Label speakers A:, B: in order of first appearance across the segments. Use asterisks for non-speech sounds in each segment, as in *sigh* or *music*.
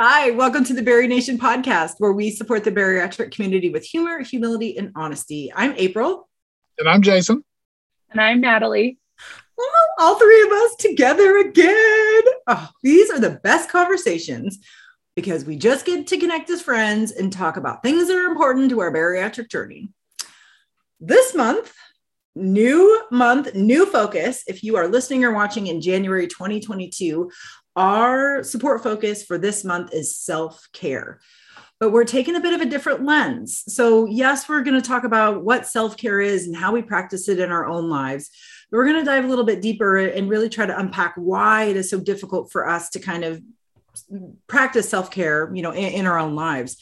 A: Hi, welcome to the Berry Nation podcast, where we support the bariatric community with humor, humility, and honesty. I'm April.
B: And I'm Jason.
C: And I'm Natalie.
A: Well, all three of us together again. Oh, these are the best conversations because we just get to connect as friends and talk about things that are important to our bariatric journey. This month, new month, new focus. If you are listening or watching in January 2022, our support focus for this month is self care, but we're taking a bit of a different lens. So, yes, we're going to talk about what self care is and how we practice it in our own lives. But we're going to dive a little bit deeper and really try to unpack why it is so difficult for us to kind of practice self care, you know, in, in our own lives.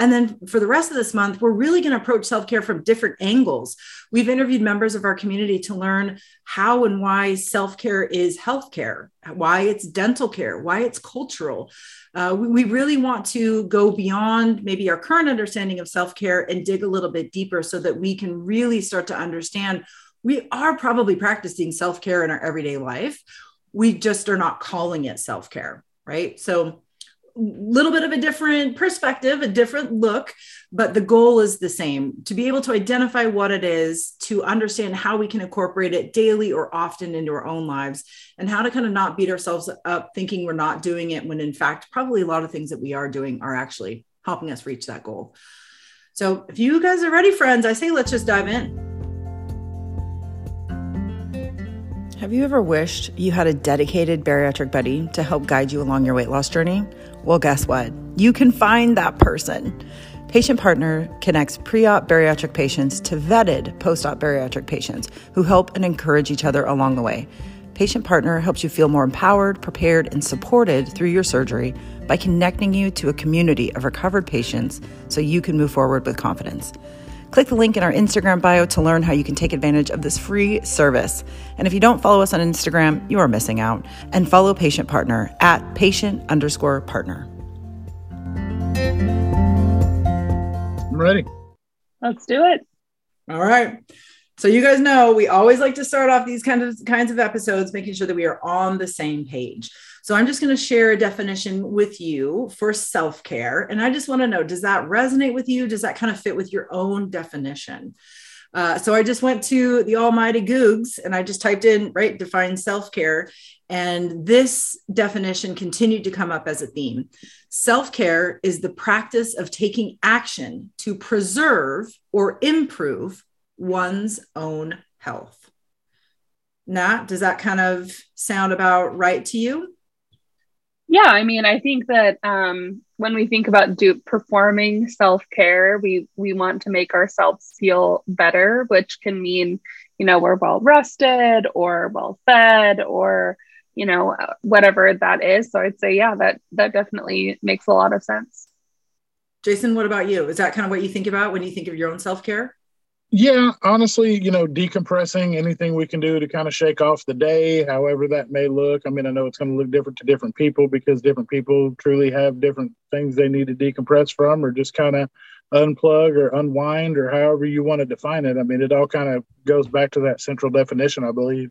A: And then for the rest of this month, we're really going to approach self care from different angles. We've interviewed members of our community to learn how and why self care is healthcare, why it's dental care, why it's cultural. Uh, we, we really want to go beyond maybe our current understanding of self care and dig a little bit deeper so that we can really start to understand we are probably practicing self care in our everyday life. We just are not calling it self care, right? So, a little bit of a different perspective, a different look, but the goal is the same to be able to identify what it is, to understand how we can incorporate it daily or often into our own lives, and how to kind of not beat ourselves up thinking we're not doing it when in fact, probably a lot of things that we are doing are actually helping us reach that goal. So if you guys are ready, friends, I say let's just dive in. Have you ever wished you had a dedicated bariatric buddy to help guide you along your weight loss journey? Well, guess what? You can find that person. Patient Partner connects pre op bariatric patients to vetted post op bariatric patients who help and encourage each other along the way. Patient Partner helps you feel more empowered, prepared, and supported through your surgery by connecting you to a community of recovered patients so you can move forward with confidence. Click the link in our Instagram bio to learn how you can take advantage of this free service. And if you don't follow us on Instagram, you are missing out. And follow Patient Partner at patient underscore partner.
B: I'm ready.
C: Let's do it.
A: All right. So you guys know we always like to start off these kind of kinds of episodes making sure that we are on the same page. So I'm just going to share a definition with you for self care. And I just want to know does that resonate with you? Does that kind of fit with your own definition? Uh, so I just went to the almighty Googs and I just typed in, right, define self care. And this definition continued to come up as a theme. Self care is the practice of taking action to preserve or improve one's own health. Nat, does that kind of sound about right to you?
C: Yeah, I mean, I think that um, when we think about do performing self care, we we want to make ourselves feel better, which can mean, you know, we're well rested or well fed or you know whatever that is. So I'd say, yeah, that that definitely makes a lot of sense.
A: Jason, what about you? Is that kind of what you think about when you think of your own self care?
B: Yeah, honestly, you know, decompressing, anything we can do to kind of shake off the day, however that may look. I mean, I know it's going to look different to different people because different people truly have different things they need to decompress from or just kind of unplug or unwind or however you want to define it. I mean, it all kind of goes back to that central definition, I believe.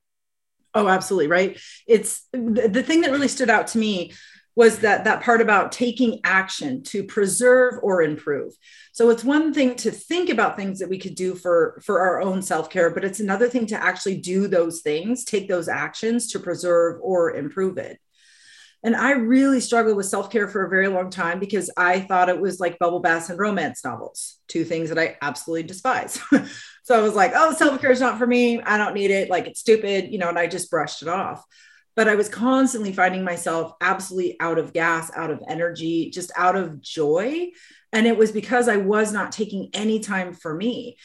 A: Oh, absolutely. Right. It's the thing that really stood out to me was that that part about taking action to preserve or improve. So it's one thing to think about things that we could do for for our own self-care but it's another thing to actually do those things take those actions to preserve or improve it. And i really struggled with self-care for a very long time because i thought it was like bubble baths and romance novels two things that i absolutely despise. *laughs* So i was like oh self-care is not for me. I don't need it. Like it's stupid you know and i just brushed it off but I was constantly finding myself absolutely out of gas, out of energy, just out of joy. And it was because I was not taking any time for me.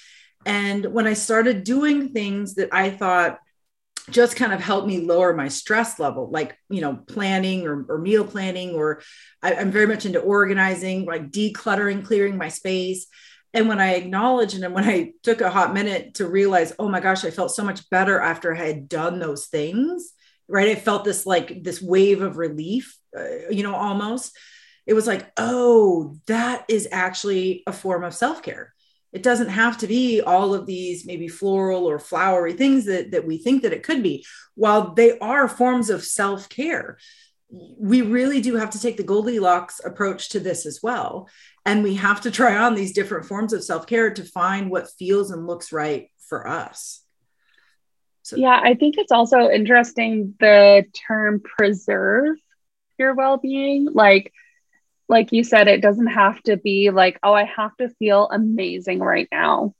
A: And when I started doing things that I thought just kind of helped me lower my stress level, like, you know, planning or, or meal planning, or I, I'm very much into organizing, like decluttering, clearing my space. And when I acknowledged and when I took a hot minute to realize, oh my gosh, I felt so much better after I had done those things right i felt this like this wave of relief uh, you know almost it was like oh that is actually a form of self-care it doesn't have to be all of these maybe floral or flowery things that, that we think that it could be while they are forms of self-care we really do have to take the Goldilocks approach to this as well. And we have to try on these different forms of self care to find what feels and looks right for us.
C: So, yeah, I think it's also interesting the term preserve your well being. Like, like you said, it doesn't have to be like, oh, I have to feel amazing right now.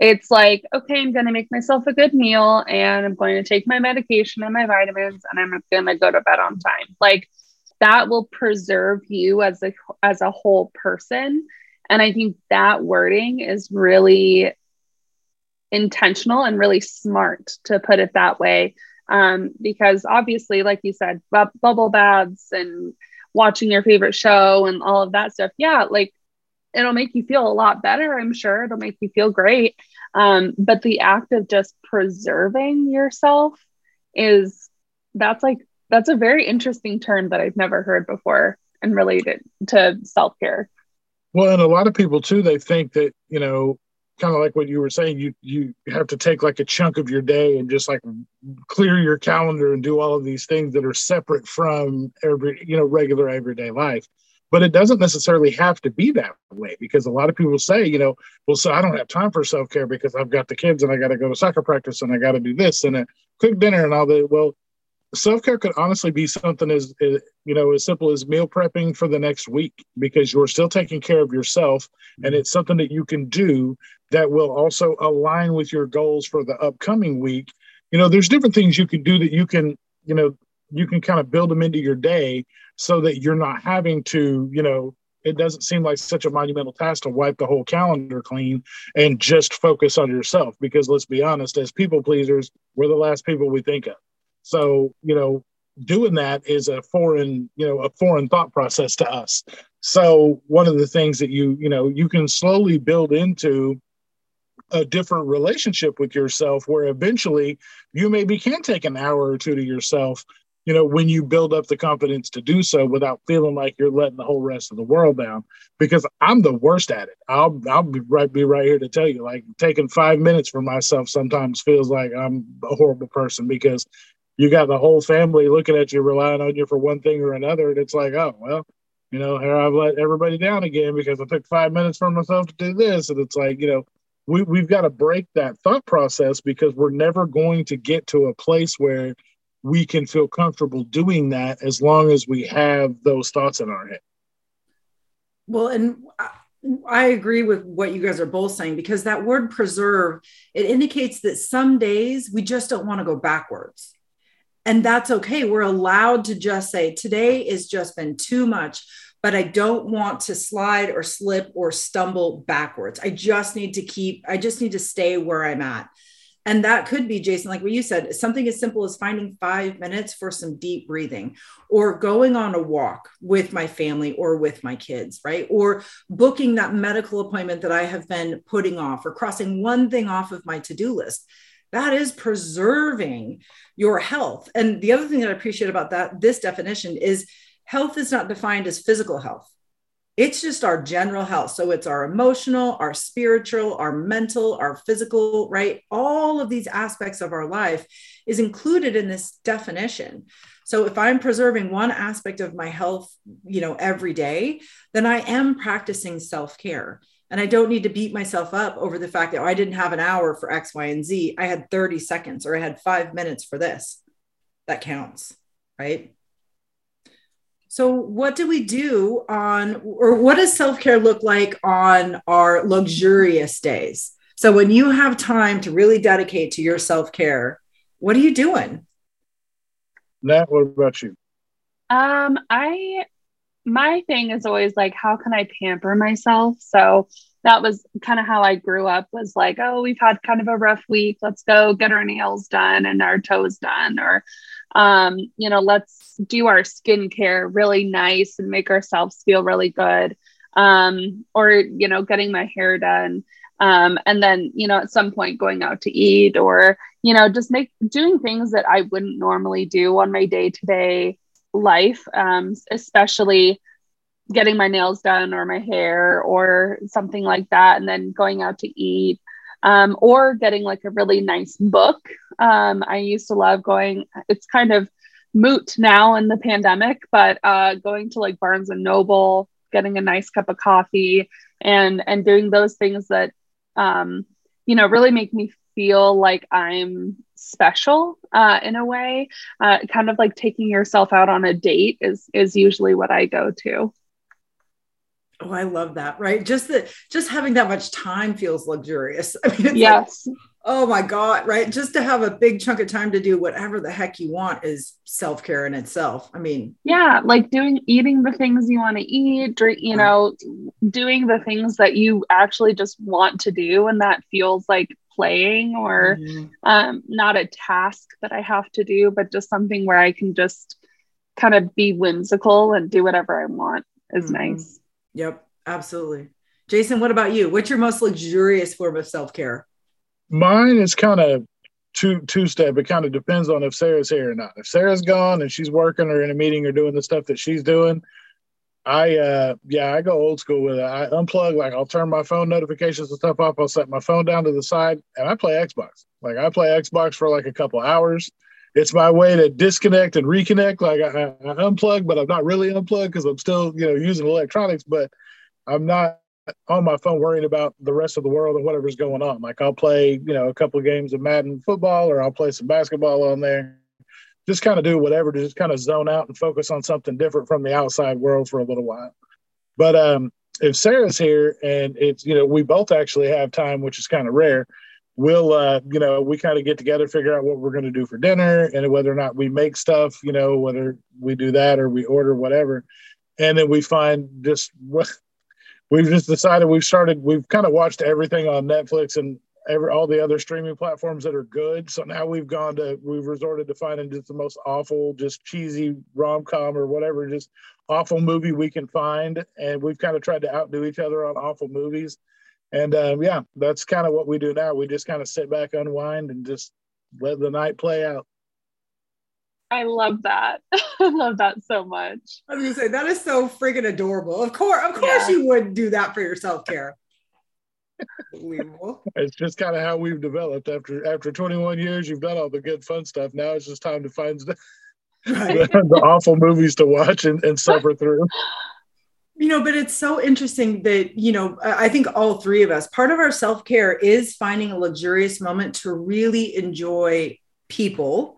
C: It's like, okay, I'm going to make myself a good meal and I'm going to take my medication and my vitamins and I'm going to go to bed on time. Like that will preserve you as a as a whole person. And I think that wording is really intentional and really smart to put it that way. Um, because obviously, like you said, bu- bubble baths and watching your favorite show and all of that stuff. Yeah, like it'll make you feel a lot better, I'm sure. It'll make you feel great. Um, but the act of just preserving yourself is that's like that's a very interesting term that I've never heard before and related to self-care.
B: Well, and a lot of people too, they think that, you know, kind of like what you were saying, you you have to take like a chunk of your day and just like clear your calendar and do all of these things that are separate from every, you know, regular everyday life. But it doesn't necessarily have to be that way because a lot of people say, you know, well, so I don't have time for self care because I've got the kids and I got to go to soccer practice and I got to do this and a cook dinner and all that. Well, self care could honestly be something as, eh, you know as simple as meal prepping for the next week because you're still taking care of yourself and mm-hmm. it's something that you can do that will also align with your goals for the upcoming week you know there's different things you can do that you can you know you can kind of build them into your day so that you're not having to you know it doesn't seem like such a monumental task to wipe the whole calendar clean and just focus on yourself because let's be honest as people pleasers we're the last people we think of so, you know, doing that is a foreign, you know, a foreign thought process to us. So, one of the things that you, you know, you can slowly build into a different relationship with yourself where eventually you maybe can take an hour or two to yourself you know when you build up the confidence to do so without feeling like you're letting the whole rest of the world down because i'm the worst at it i'll i'll be right be right here to tell you like taking five minutes for myself sometimes feels like i'm a horrible person because you got the whole family looking at you, relying on you for one thing or another. And it's like, oh, well, you know, here I've let everybody down again because I took five minutes for myself to do this. And it's like, you know, we, we've got to break that thought process because we're never going to get to a place where we can feel comfortable doing that as long as we have those thoughts in our head.
A: Well, and I agree with what you guys are both saying because that word preserve, it indicates that some days we just don't want to go backwards and that's okay. We're allowed to just say, today has just been too much, but I don't want to slide or slip or stumble backwards. I just need to keep, I just need to stay where I'm at. And that could be, Jason, like what you said, something as simple as finding five minutes for some deep breathing or going on a walk with my family or with my kids, right? Or booking that medical appointment that I have been putting off or crossing one thing off of my to do list that is preserving your health. And the other thing that I appreciate about that, this definition is health is not defined as physical health. It's just our general health. So it's our emotional, our spiritual, our mental, our physical, right? All of these aspects of our life is included in this definition. So if I'm preserving one aspect of my health, you know, every day, then I am practicing self-care. And I don't need to beat myself up over the fact that oh, I didn't have an hour for X, Y, and Z. I had 30 seconds or I had five minutes for this. That counts, right? So, what do we do on, or what does self care look like on our luxurious days? So, when you have time to really dedicate to your self care, what are you doing?
B: Nat, what about you?
C: Um, I my thing is always like, how can I pamper myself? So that was kind of how I grew up was like, oh, we've had kind of a rough week. Let's go get our nails done and our toes done. Or, um, you know, let's do our skincare really nice and make ourselves feel really good. Um, or, you know, getting my hair done. Um, and then, you know, at some point going out to eat or, you know, just make doing things that I wouldn't normally do on my day to day life, um, especially getting my nails done or my hair or something like that, and then going out to eat. Um, or getting like a really nice book. Um, I used to love going, it's kind of moot now in the pandemic, but uh, going to like Barnes and Noble, getting a nice cup of coffee, and and doing those things that um, you know really make me feel like I'm special uh, in a way. Uh, kind of like taking yourself out on a date is is usually what I go to.
A: Oh, I love that. Right. Just that just having that much time feels luxurious. *laughs* I
C: mean, yes.
A: Like, oh my God. Right. Just to have a big chunk of time to do whatever the heck you want is self care in itself. I mean,
C: yeah, like doing, eating the things you want to eat, drink, you know, doing the things that you actually just want to do. And that feels like playing or mm-hmm. um, not a task that I have to do, but just something where I can just kind of be whimsical and do whatever I want is mm-hmm. nice.
A: Yep, absolutely. Jason, what about you? What's your most luxurious form of self care?
B: Mine is kind of two two step. It kind of depends on if Sarah's here or not. If Sarah's gone and she's working or in a meeting or doing the stuff that she's doing, I uh yeah, I go old school with it. I unplug, like I'll turn my phone notifications and stuff off. I'll set my phone down to the side and I play Xbox. Like I play Xbox for like a couple hours. It's my way to disconnect and reconnect. Like I, I unplug, but I'm not really unplugged because I'm still, you know, using electronics, but I'm not on my phone worrying about the rest of the world and whatever's going on. Like I'll play, you know, a couple of games of Madden football or I'll play some basketball on there just kind of do whatever to just kind of zone out and focus on something different from the outside world for a little while. But um, if Sarah's here and it's, you know, we both actually have time, which is kind of rare, we'll, uh, you know, we kind of get together, figure out what we're going to do for dinner and whether or not we make stuff, you know, whether we do that or we order whatever. And then we find just what *laughs* we've just decided we've started, we've kind of watched everything on Netflix and every all the other streaming platforms that are good. So now we've gone to we've resorted to finding just the most awful, just cheesy rom com or whatever, just awful movie we can find, and we've kind of tried to outdo each other on awful movies. And um, yeah, that's kind of what we do now. We just kind of sit back, unwind, and just let the night play out.
C: I love that. *laughs* I love that so much.
A: I was gonna say that is so freaking adorable. Of course, of course, yeah. you would do that for your self care.
B: Unbelievable. It's just kind of how we've developed. After after 21 years, you've done all the good fun stuff. Now it's just time to find the, right. the, *laughs* the awful movies to watch and, and suffer through. *laughs*
A: You know, but it's so interesting that, you know, I think all three of us, part of our self care is finding a luxurious moment to really enjoy people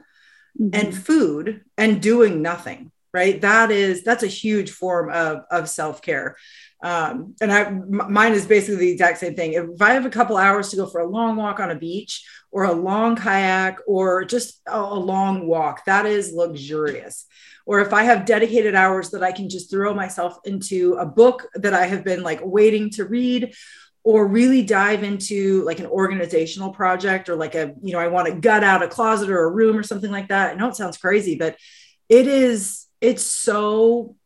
A: mm-hmm. and food and doing nothing right that is that's a huge form of of self-care um, and I, mine is basically the exact same thing. If I have a couple hours to go for a long walk on a beach or a long kayak or just a, a long walk, that is luxurious. Or if I have dedicated hours that I can just throw myself into a book that I have been like waiting to read or really dive into like an organizational project or like a, you know, I want to gut out a closet or a room or something like that. I know it sounds crazy, but it is, it's so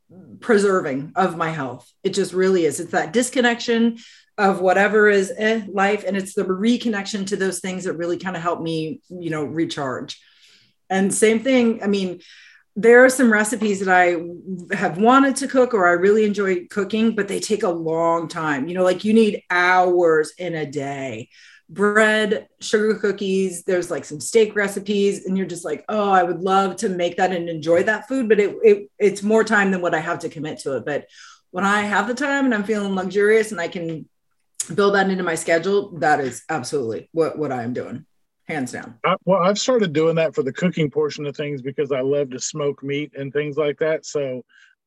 A: preserving of my health. It just really is. It's that disconnection of whatever is eh, life, and it's the reconnection to those things that really kind of help me, you know, recharge. And same thing. I mean, there are some recipes that I have wanted to cook or I really enjoy cooking, but they take a long time. You know, like you need hours in a day bread, sugar cookies, there's like some steak recipes, and you're just like, oh, I would love to make that and enjoy that food, but it, it it's more time than what I have to commit to it. But when I have the time and I'm feeling luxurious and I can build that into my schedule, that is absolutely what, what I am doing. Hands down.
B: I, well, I've started doing that for the cooking portion of things because I love to smoke meat and things like that. So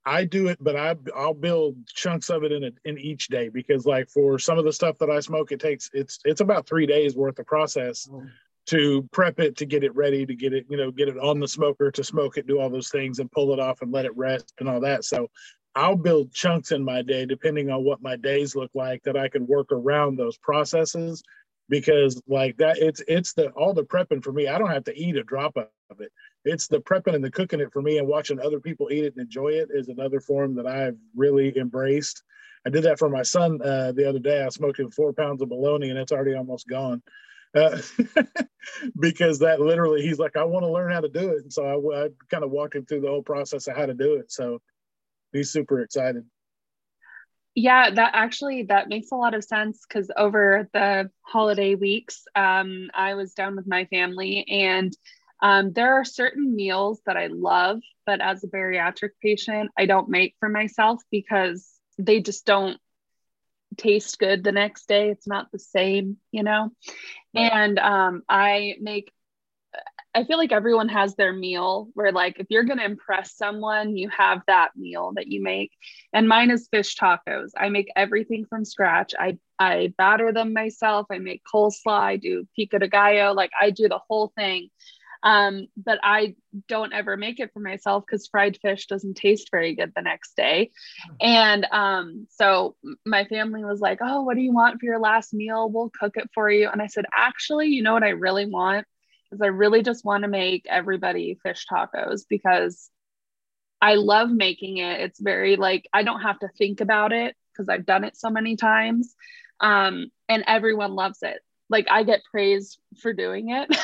B: I do it, but I I'll build chunks of it in it in each day because like for some of the stuff that I smoke, it takes it's it's about three days worth of process oh. to prep it to get it ready to get it you know get it on the smoker to smoke it, do all those things and pull it off and let it rest and all that. So I'll build chunks in my day depending on what my days look like that I can work around those processes because like that it's it's the all the prepping for me. I don't have to eat a drop of it it's the prepping and the cooking it for me and watching other people eat it and enjoy it is another form that I've really embraced. I did that for my son uh, the other day. I smoked him four pounds of bologna and it's already almost gone. Uh, *laughs* because that literally, he's like, I want to learn how to do it. And so I, I kind of walked him through the whole process of how to do it. So he's super excited.
C: Yeah, that actually that makes a lot of sense because over the holiday weeks, um, I was down with my family and Um, there are certain meals that I love, but as a bariatric patient, I don't make for myself because they just don't taste good the next day. It's not the same, you know? And um, I make I feel like everyone has their meal where, like, if you're going to impress someone, you have that meal that you make. And mine is fish tacos. I make everything from scratch. I, I batter them myself. I make coleslaw. I do pico de gallo. Like, I do the whole thing. Um, but I don't ever make it for myself because fried fish doesn't taste very good the next day. And um, so my family was like, Oh, what do you want for your last meal? We'll cook it for you. And I said, Actually, you know what I really want? is I really just want to make everybody fish tacos because I love making it. It's very like I don't have to think about it because I've done it so many times. Um, and everyone loves it. Like I get praised for doing it.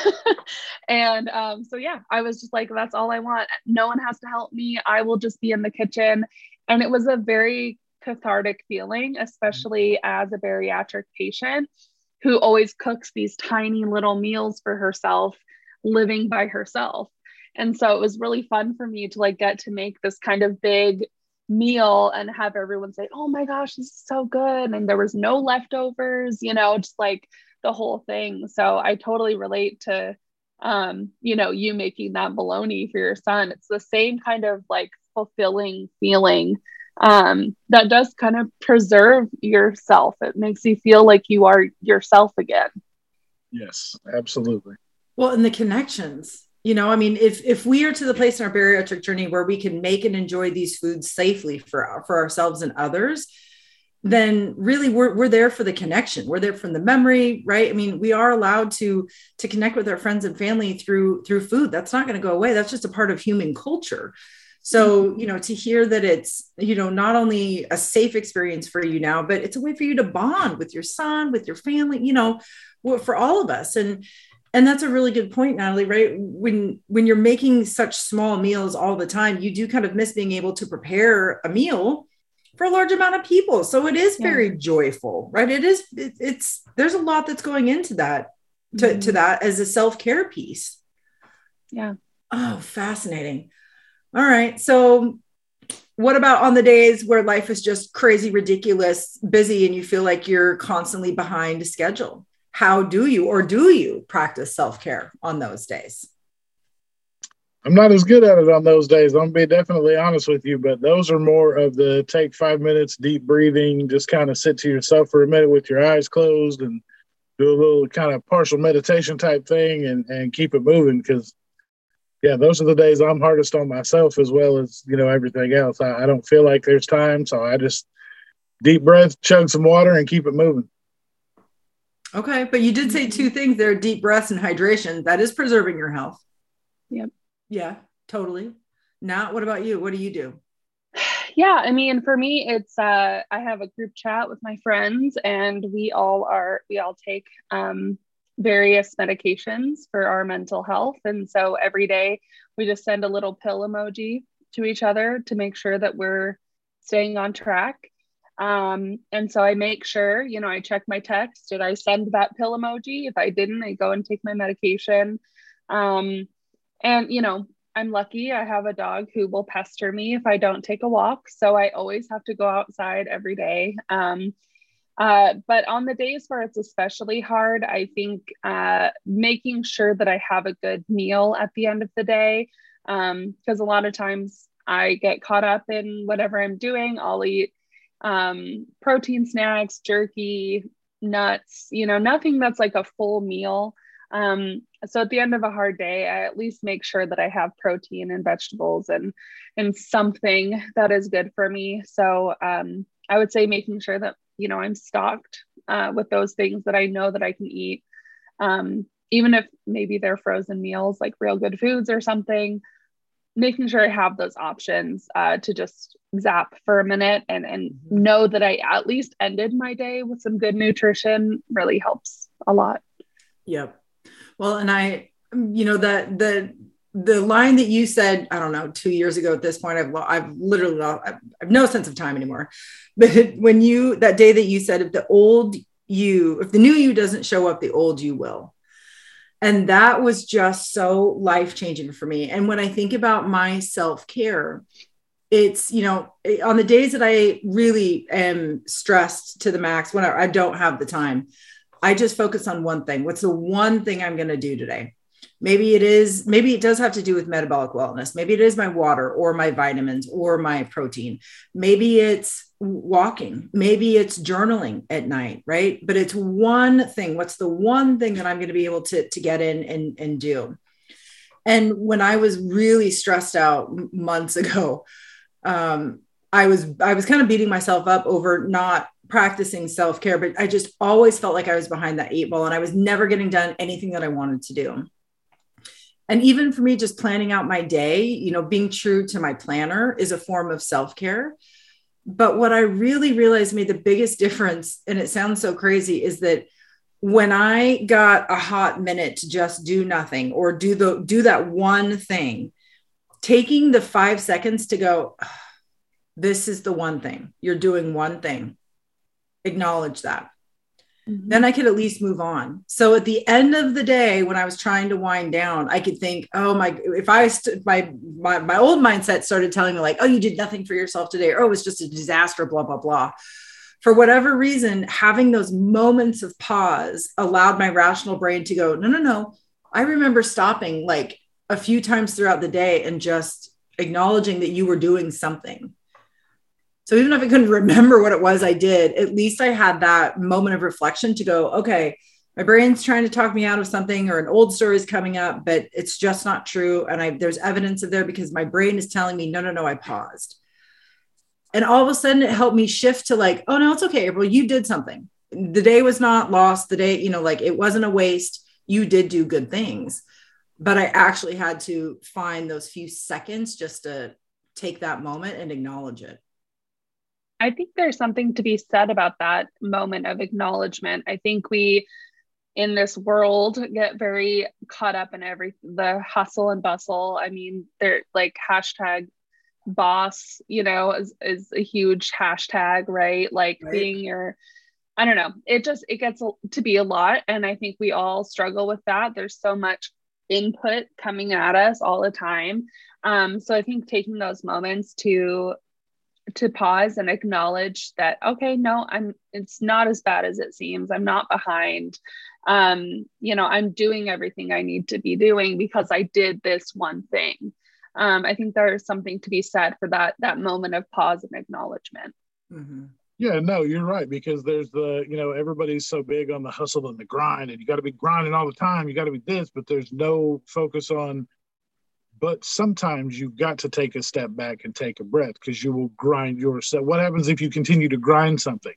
C: *laughs* and um, so yeah, I was just like, that's all I want. No one has to help me. I will just be in the kitchen. And it was a very cathartic feeling, especially as a bariatric patient who always cooks these tiny little meals for herself, living by herself. And so it was really fun for me to like get to make this kind of big meal and have everyone say, "Oh my gosh, this is so good." And there was no leftovers, you know, just like the whole thing. So I totally relate to um, you know, you making that bologna for your son. It's the same kind of like fulfilling feeling um, that does kind of preserve yourself. It makes you feel like you are yourself again.
B: Yes, absolutely.
A: Well, and the connections, you know, I mean, if if we are to the place in our bariatric journey where we can make and enjoy these foods safely for for ourselves and others, then really we're, we're there for the connection. We're there from the memory right? I mean we are allowed to to connect with our friends and family through through food. That's not going to go away. That's just a part of human culture. So, mm-hmm. you know, to hear that it's, you know, not only a safe experience for you now, but it's a way for you to bond with your son, with your family, you know, for all of us. And, and that's a really good point, Natalie, right? When, when you're making such small meals all the time, you do kind of miss being able to prepare a meal for a large amount of people. So it is very yeah. joyful, right? It is, it, it's, there's a lot that's going into that, to, mm-hmm. to that as a self-care piece.
C: Yeah.
A: Oh, fascinating. All right. So, what about on the days where life is just crazy, ridiculous, busy, and you feel like you're constantly behind schedule? How do you or do you practice self care on those days?
B: I'm not as good at it on those days. I'm be definitely honest with you, but those are more of the take five minutes, deep breathing, just kind of sit to yourself for a minute with your eyes closed and do a little kind of partial meditation type thing and, and keep it moving because yeah, those are the days I'm hardest on myself as well as you know everything else. I, I don't feel like there's time, so I just deep breath, chug some water, and keep it moving.
A: Okay, but you did say two things there: deep breaths and hydration. That is preserving your health.
C: Yep.
A: Yeah, totally. Now, what about you? What do you do?
C: Yeah, I mean, for me, it's uh, I have a group chat with my friends, and we all are we all take um, various medications for our mental health. And so every day we just send a little pill emoji to each other to make sure that we're staying on track. Um, and so I make sure, you know, I check my text. Did I send that pill emoji? If I didn't, I go and take my medication. Um, and, you know, I'm lucky. I have a dog who will pester me if I don't take a walk. So I always have to go outside every day. Um, uh, but on the days where it's especially hard, I think uh, making sure that I have a good meal at the end of the day, because um, a lot of times I get caught up in whatever I'm doing. I'll eat um, protein snacks, jerky, nuts, you know, nothing that's like a full meal. Um, so at the end of a hard day, I at least make sure that I have protein and vegetables and and something that is good for me. So um, I would say making sure that you know i'm stocked uh, with those things that i know that i can eat um, even if maybe they're frozen meals like real good foods or something making sure i have those options uh, to just zap for a minute and and mm-hmm. know that i at least ended my day with some good nutrition really helps a lot
A: yep well and i you know that the the line that you said, I don't know, two years ago at this point, I've, I've literally, I've, I've no sense of time anymore. *laughs* But when you, that day that you said, if the old you, if the new you doesn't show up, the old you will. And that was just so life changing for me. And when I think about my self care, it's, you know, on the days that I really am stressed to the max, when I, I don't have the time, I just focus on one thing. What's the one thing I'm going to do today? Maybe it is, maybe it does have to do with metabolic wellness. Maybe it is my water or my vitamins or my protein. Maybe it's walking. Maybe it's journaling at night, right? But it's one thing. What's the one thing that I'm going to be able to, to get in and, and do? And when I was really stressed out months ago, um, I was I was kind of beating myself up over not practicing self-care, but I just always felt like I was behind that eight ball and I was never getting done anything that I wanted to do. And even for me just planning out my day you know being true to my planner is a form of self-care. But what i really realized made the biggest difference and it sounds so crazy is that when i got a hot minute to just do nothing or do the do that one thing taking the 5 seconds to go this is the one thing. You're doing one thing acknowledge that Mm-hmm. then I could at least move on. So at the end of the day, when I was trying to wind down, I could think, oh my, if I, st- my, my, my old mindset started telling me like, oh, you did nothing for yourself today, or oh, it was just a disaster, blah, blah, blah. For whatever reason, having those moments of pause allowed my rational brain to go, no, no, no. I remember stopping like a few times throughout the day and just acknowledging that you were doing something so even if I couldn't remember what it was I did, at least I had that moment of reflection to go, okay, my brain's trying to talk me out of something or an old story is coming up, but it's just not true. And I, there's evidence of there because my brain is telling me, no, no, no, I paused. And all of a sudden it helped me shift to like, oh no, it's okay, April, you did something. The day was not lost. The day, you know, like it wasn't a waste. You did do good things. But I actually had to find those few seconds just to take that moment and acknowledge it.
C: I think there's something to be said about that moment of acknowledgement. I think we in this world get very caught up in every the hustle and bustle. I mean, they're like hashtag boss, you know, is, is a huge hashtag, right? Like right. being your I don't know. It just it gets to be a lot and I think we all struggle with that. There's so much input coming at us all the time. Um, so I think taking those moments to to pause and acknowledge that okay no i'm it's not as bad as it seems. I'm not behind. Um you know i'm doing everything i need to be doing because i did this one thing. Um i think there's something to be said for that that moment of pause and acknowledgement.
B: Mm-hmm. yeah no you're right because there's the you know everybody's so big on the hustle and the grind and you got to be grinding all the time you got to be this but there's no focus on but sometimes you've got to take a step back and take a breath because you will grind yourself. What happens if you continue to grind something?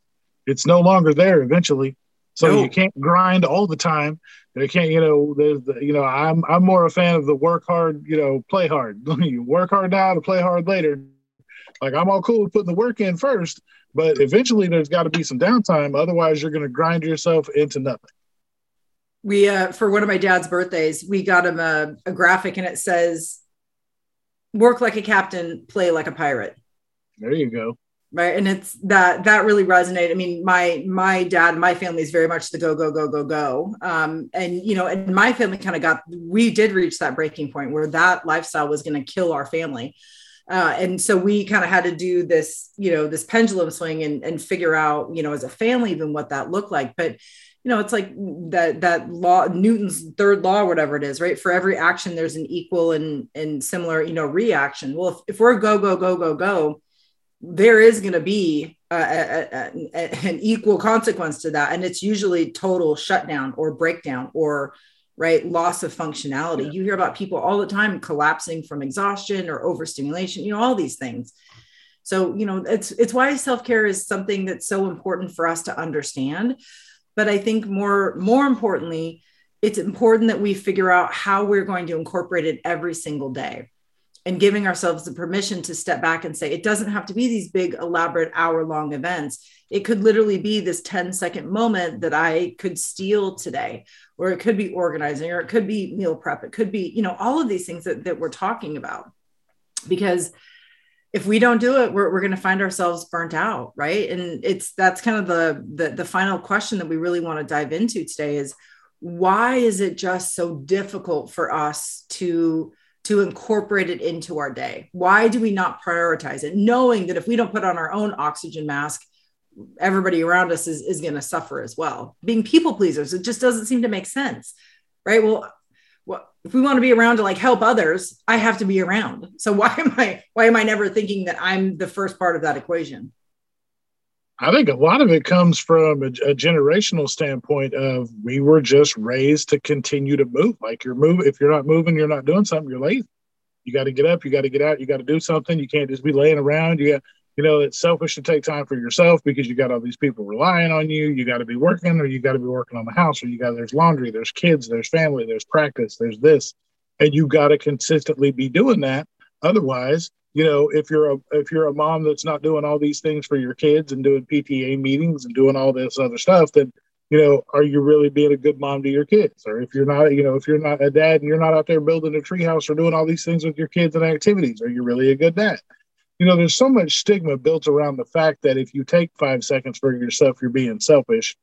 B: It's no longer there eventually. So no. you can't grind all the time. They can't, you know, there's the, you know, I'm I'm more a fan of the work hard, you know, play hard. *laughs* you work hard now to play hard later. Like I'm all cool with putting the work in first, but eventually there's got to be some downtime. Otherwise, you're going to grind yourself into nothing
A: we uh, for one of my dad's birthdays we got him a, a graphic and it says work like a captain play like a pirate.
B: There you go.
A: Right? And it's that that really resonated. I mean my my dad my family is very much the go go go go go. Um and you know and my family kind of got we did reach that breaking point where that lifestyle was going to kill our family. Uh, and so we kind of had to do this you know this pendulum swing and, and figure out you know as a family even what that looked like. But you know, it's like that that law, Newton's third law, whatever it is, right? For every action, there's an equal and and similar, you know, reaction. Well, if, if we're go go go go go, there is going to be a, a, a, an equal consequence to that, and it's usually total shutdown or breakdown or right loss of functionality. Yeah. You hear about people all the time collapsing from exhaustion or overstimulation. You know, all these things. So you know, it's it's why self care is something that's so important for us to understand but i think more more importantly it's important that we figure out how we're going to incorporate it every single day and giving ourselves the permission to step back and say it doesn't have to be these big elaborate hour long events. It could literally be this 10 second moment that i could steal today or it could be organizing or it could be meal prep. It could be you know all of these things that, that we're talking about. Because if we don't do it we're, we're going to find ourselves burnt out right? And it's that's kind of the, the the final question that we really want to dive into today is why is it just so difficult for us to to incorporate it into our day? Why do we not prioritize it knowing that if we don't put on our own oxygen mask everybody around us is, is going to suffer as well? Being people pleasers it just doesn't seem to make sense right? Well if we want to be around to like help others i have to be around so why am i why am i never thinking that i'm the first part of that equation
B: I think a lot of it comes from a, a, generational standpoint of we were just raised to continue to move. Like you're moving, if you're not moving, you're not doing something, you're lazy. You got to get up, you got to get out, you got to do something. You can't just be laying around. You got, you know, it's selfish to take time for yourself because you got all these people relying on you. You got to be working or you got to be working on the house or you got, there's laundry, there's kids, there's family, there's practice, there's this. And you got to consistently be doing that. Otherwise, you know if you're a if you're a mom that's not doing all these things for your kids and doing pta meetings and doing all this other stuff then you know are you really being a good mom to your kids or if you're not you know if you're not a dad and you're not out there building a treehouse or doing all these things with your kids and activities are you really a good dad you know there's so much stigma built around the fact that if you take five seconds for yourself you're being selfish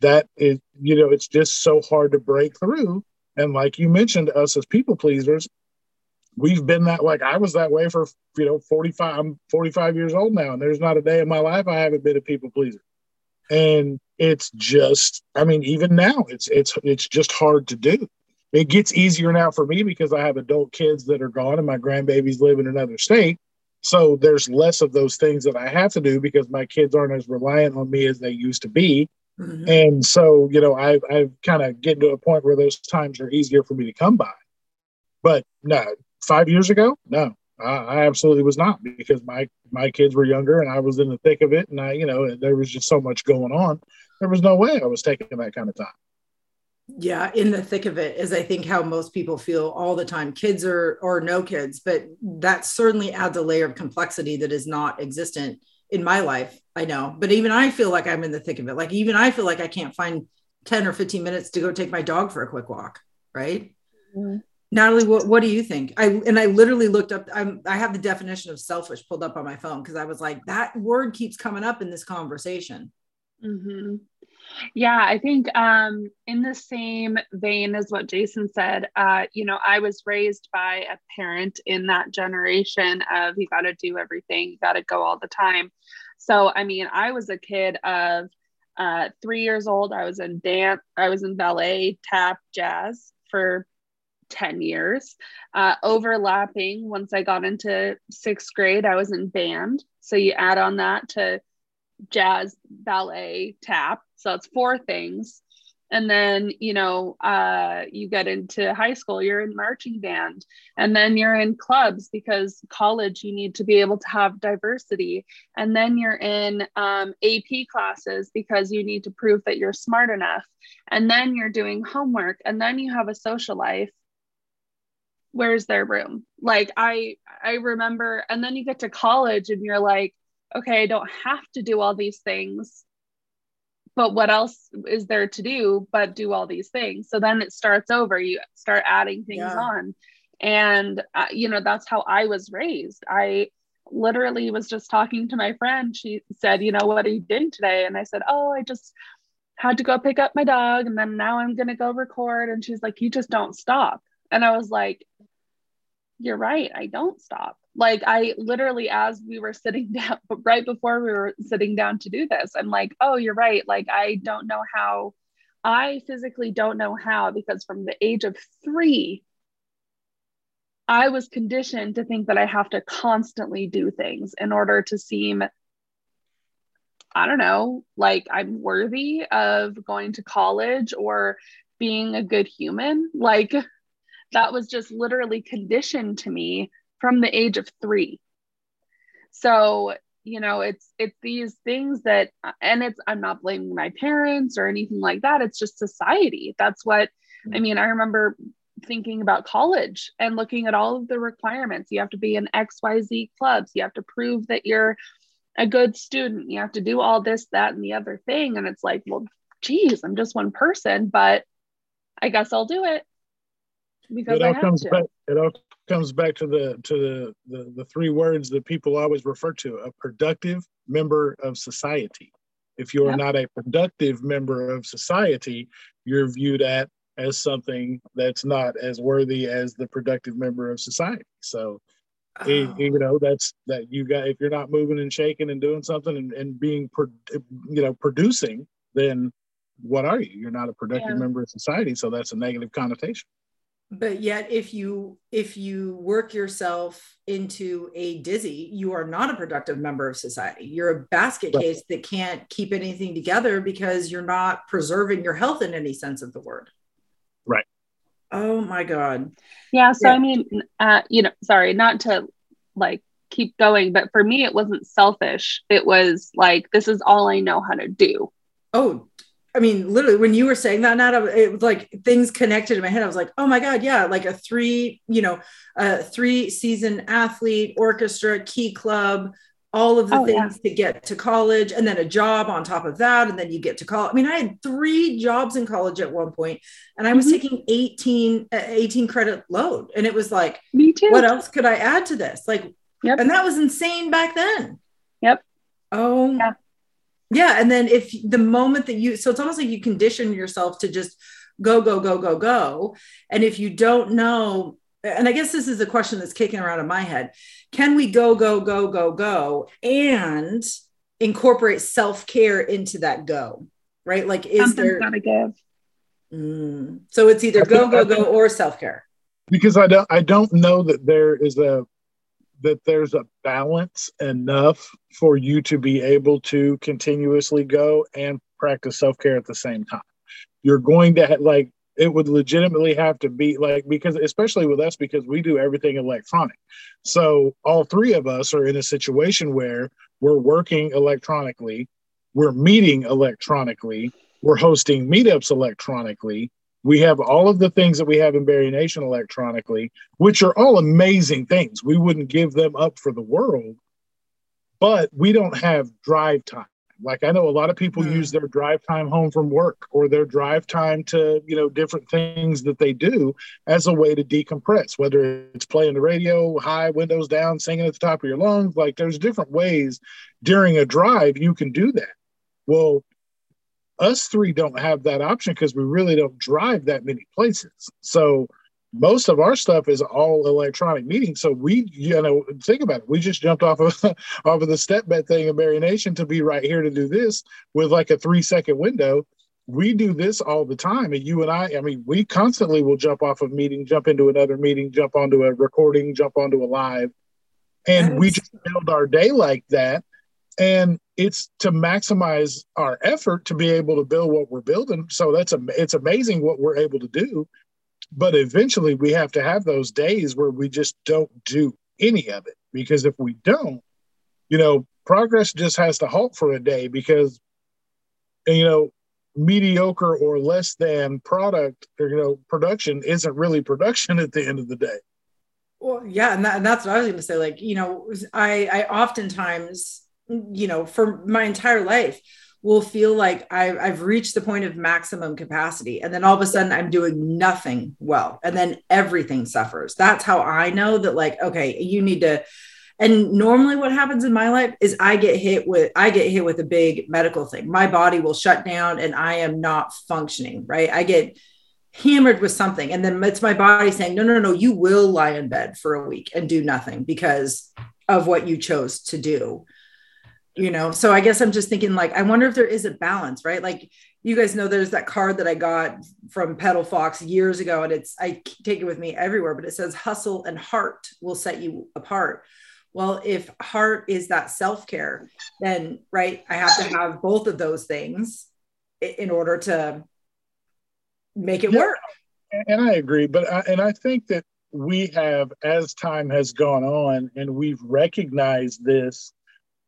B: that is you know it's just so hard to break through and like you mentioned us as people pleasers we've been that like I was that way for you know 45 I'm 45 years old now and there's not a day in my life I haven't been a people pleaser. And it's just I mean even now it's it's it's just hard to do. It gets easier now for me because I have adult kids that are gone and my grandbabies live in another state. So there's less of those things that I have to do because my kids aren't as reliant on me as they used to be. Mm-hmm. And so, you know, I, I've kind of getting to a point where those times are easier for me to come by. But no, five years ago, no, I, I, absolutely was not because my my kids were younger and I was in the thick of it, and I, you know, there was just so much going on. There was no way I was taking that kind of time.
A: Yeah, in the thick of it is I think how most people feel all the time, kids or or no kids, but that certainly adds a layer of complexity that is not existent in my life. I know, but even I feel like I'm in the thick of it. Like even I feel like I can't find 10 or 15 minutes to go take my dog for a quick walk, right? Mm-hmm. Natalie, what, what do you think? I and I literally looked up. I'm I have the definition of selfish pulled up on my phone because I was like, that word keeps coming up in this conversation.
C: Mm-hmm. Yeah, I think um, in the same vein as what Jason said, uh, you know, I was raised by a parent in that generation of you got to do everything, you got to go all the time. So, I mean, I was a kid of uh, three years old. I was in dance, I was in ballet, tap, jazz for 10 years. Uh, overlapping, once I got into sixth grade, I was in band. So you add on that to jazz, ballet, tap. So it's four things. And then, you know, uh, you get into high school, you're in marching band, and then you're in clubs because college, you need to be able to have diversity. And then you're in um, AP classes because you need to prove that you're smart enough. And then you're doing homework, and then you have a social life where's their room like i i remember and then you get to college and you're like okay i don't have to do all these things but what else is there to do but do all these things? So then it starts over. You start adding things yeah. on. And uh, you know that's how i was raised. I literally was just talking to my friend. She said you know what are you doing today? And i said oh i just had to go pick up my dog and then now i'm going to go record. And she's like you just don't stop. And I was like, you're right. I don't stop. Like, I literally, as we were sitting *laughs* down, right before we were sitting down to do this, I'm like, oh, you're right. Like, I don't know how, I physically don't know how, because from the age of three, I was conditioned to think that I have to constantly do things in order to seem, I don't know, like I'm worthy of going to college or being a good human. Like, that was just literally conditioned to me from the age of three. So, you know, it's it's these things that and it's I'm not blaming my parents or anything like that. It's just society. That's what I mm. mean. I remember thinking about college and looking at all of the requirements. You have to be in XYZ clubs. You have to prove that you're a good student. You have to do all this, that, and the other thing. And it's like, well, geez, I'm just one person, but I guess I'll do it because
B: it all comes to. back it all comes back to the to the, the the three words that people always refer to a productive member of society if you're not a productive member of society you're viewed at as something that's not as worthy as the productive member of society. So, oh. you know, that's that you got, if you're not moving and shaking and doing something and, and being, you know, producing, then what are you? You're not a productive yeah. member of society. So that's a negative connotation
A: but yet if you if you work yourself into a dizzy you are not a productive member of society. You're a basket right. case that can't keep anything together because you're not preserving your health in any sense of the word.
B: Right.
A: Oh my god.
C: Yeah so yeah. i mean uh, you know sorry not to like keep going but for me it wasn't selfish. It was like this is all i know how to do.
A: Oh I mean, literally, when you were saying that, Nat, it was like things connected in my head. I was like, oh my God, yeah, like a three, you know, a three season athlete, orchestra, key club, all of the oh, things yeah. to get to college, and then a job on top of that. And then you get to college. I mean, I had three jobs in college at one point, and I was mm-hmm. taking 18, uh, 18 credit load. And it was like,
C: me too.
A: What else could I add to this? Like, yep. and that was insane back then.
C: Yep.
A: Oh, yeah yeah and then if the moment that you so it's almost like you condition yourself to just go go go go go. And if you don't know and i guess this is a question that's kicking around in my head. Can we go go go go go and incorporate self-care into that go right? Like is Something's there
C: gotta give.
A: Mm, so it's either go go go or self-care.
B: Because i don't i don't know that there is a that there's a balance enough for you to be able to continuously go and practice self care at the same time. You're going to like it would legitimately have to be like because especially with us because we do everything electronic. So all three of us are in a situation where we're working electronically, we're meeting electronically, we're hosting meetups electronically, we have all of the things that we have in BariNation electronically, which are all amazing things. We wouldn't give them up for the world, but we don't have drive time. Like I know a lot of people mm. use their drive time home from work or their drive time to, you know, different things that they do as a way to decompress, whether it's playing the radio, high, windows down, singing at the top of your lungs. Like there's different ways during a drive you can do that. Well, us three don't have that option because we really don't drive that many places. So most of our stuff is all electronic meetings. So we, you know, think about it. We just jumped off of *laughs* off of the step bed thing in BariNation to be right here to do this with like a three second window. We do this all the time. And you and I, I mean, we constantly will jump off of meeting, jump into another meeting, jump onto a recording, jump onto a live. And we just build our day like that and it's to maximize our effort to be able to build what we're building. So that's a it's amazing what we're able to do. But eventually we have to have those days where we just don't do any of it. Because if we don't you know progress just has to halt for a day because you know mediocre or less than product or you know production isn't really production at the end of the day.
A: Well yeah and, that, and that's what i was going to say. Like you know i i oftentimes you know, for my entire life will feel like I've, I've reached the point of maximum capacity. And then all of a sudden I'm doing nothing well. And then everything suffers. That's how I know that, like, okay, you need to. And normally what happens in my life is I get hit with I get hit with a big medical thing. My body will shut down and I am not functioning, right? I get hammered with something and then it's my body saying, "No, no, no, you will lie in bed for a week and do nothing because of what you chose to do." You know? So i guess i'm just thinking like i wonder if there is a balance right? Like you guys know there's that card that i got from pedal fox years ago and it's i take it with me everywhere but it says hustle and heart will set you apart. Well if heart is that self-care then right i have to have both of those things in order to make it yeah, work.
B: And i agree but I, and i think that we have as time has gone on and we've recognized this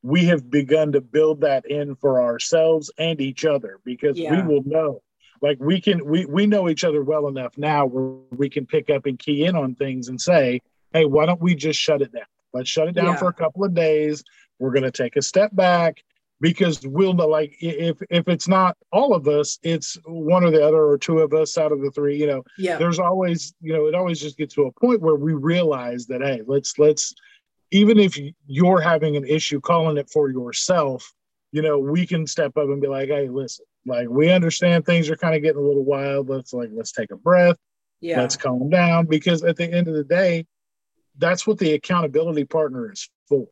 B: we have begun to build that in for ourselves and each other because yeah. we will know. Like we can we we know each other well enough now where we can pick up and key in on things and say hey why don't we just shut it down? Let's shut it down yeah. for a couple of days. We're going to take a step back because we'll know like if if it's not all of us it's one or the other or two of us out of the three you know.
A: Yeah.
B: There's always you know it always just gets to a point where we realize that hey let's let's even if you're having an issue calling it for yourself you know, we can step up and be like, hey, listen, like we understand things are kind of getting a little wild. Let's like let's take a breath. Yeah. Let's calm down. Because at the end of the day, that's what the accountability partner is for.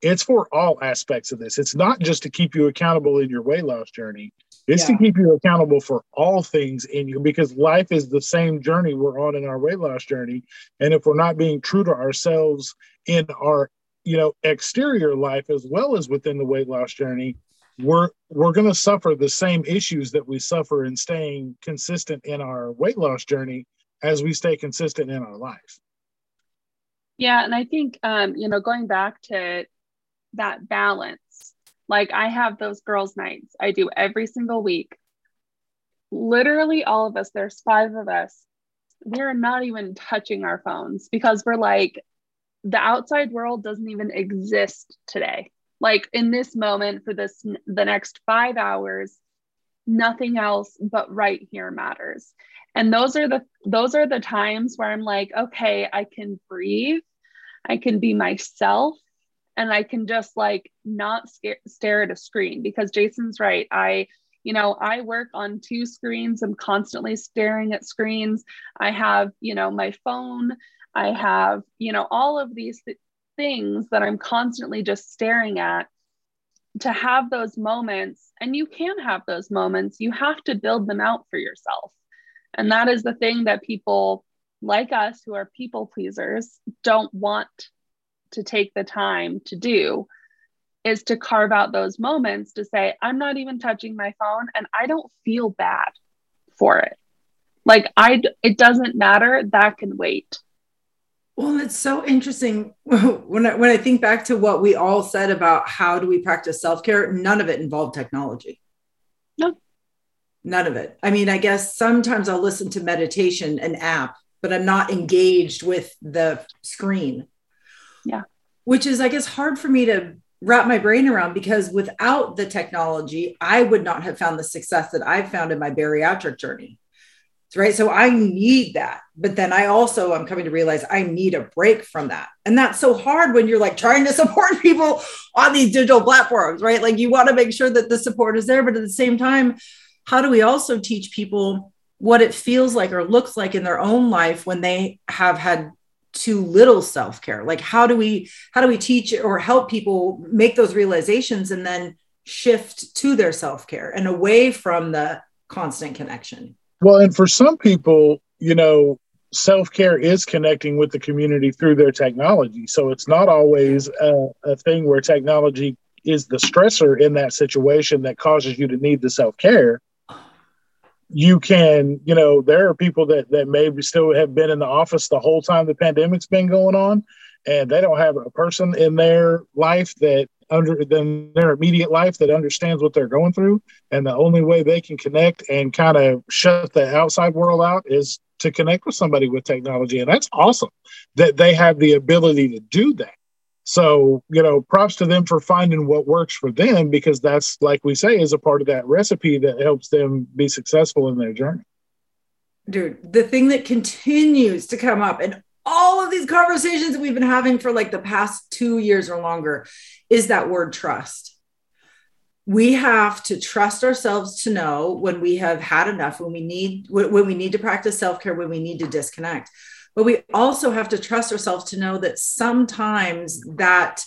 B: It's for all aspects of this. It's not just to keep you accountable in your weight loss journey. It's yeah. to keep you accountable for all things in you because life is the same journey we're on in our weight loss journey. And if we're not being true to ourselves in our, you know, exterior life as well as within the weight loss journey, we're we're going to suffer the same issues that we suffer in staying consistent in our weight loss journey as we stay consistent in our life.
C: Yeah, and I think um, you know, going back to that balance like I have those girls' nights I do every single week. Literally, all of us, there's five of us, we're not even touching our phones because we're like, the outside world doesn't even exist today. Like in this moment for this, the next five hours, nothing else but right here matters. And those are the those are the times where I'm like, okay, I can breathe. I can be myself and I can just like not scare, stare at a screen because Jason's right. I, you know, I work on two screens. I'm constantly staring at screens. I have, you know, my phone. I have, you know, all of these th- things that I'm constantly just staring at. To have those moments, and you can have those moments, you have to build them out for yourself. And that is the thing that people like us who are people pleasers don't want to take the time to do is to carve out those moments to say, I'm not even touching my phone and I don't feel bad for it. Like, I, it doesn't matter. That can wait.
A: Well, it's so interesting *laughs* when I, when I think back to what we all said about how do we practice self care. None of it involved technology.
C: No,
A: none of it. I mean, I guess sometimes I'll listen to meditation, an app, but I'm not engaged with the screen.
C: Yeah.
A: Which is, I guess, hard for me to wrap my brain around because without the technology, I would not have found the success that I've found in my bariatric journey. Right. So I need that. But then I also I'm coming to realize I need a break from that. And that's so hard when you're like trying to *laughs* support people on these digital platforms, right? Like you want to make sure that the support is there. But at the same time, how do we also teach people what it feels like or looks like in their own life when they have had too little self-care. Like how do we how do we teach or help people make those realizations and then shift to their self-care and away from the constant connection?
B: Well and for some people you know self-care is connecting with the community through their technology. So it's not always a, a thing where technology is the stressor in that situation that causes you to need the self-care you can, you know, there are people that that maybe still have been in the office the whole time the pandemic's been going on, and they don't have a person in their life that under than their immediate life that understands what they're going through, and the only way they can connect and kind of shut the outside world out is to connect with somebody with technology, and that's awesome that they have the ability to do that. So, you know, props to them for finding what works for them because that's, like we say, is a part of that recipe that helps them be successful in their journey.
A: Dude, the thing that continues to come up in all of these conversations that we've been having for like the past two years or longer is that word trust. We have to trust ourselves to know when we have had enough, when we need when we need to practice self-care, when we need to disconnect but we also have to trust ourselves to know that sometimes that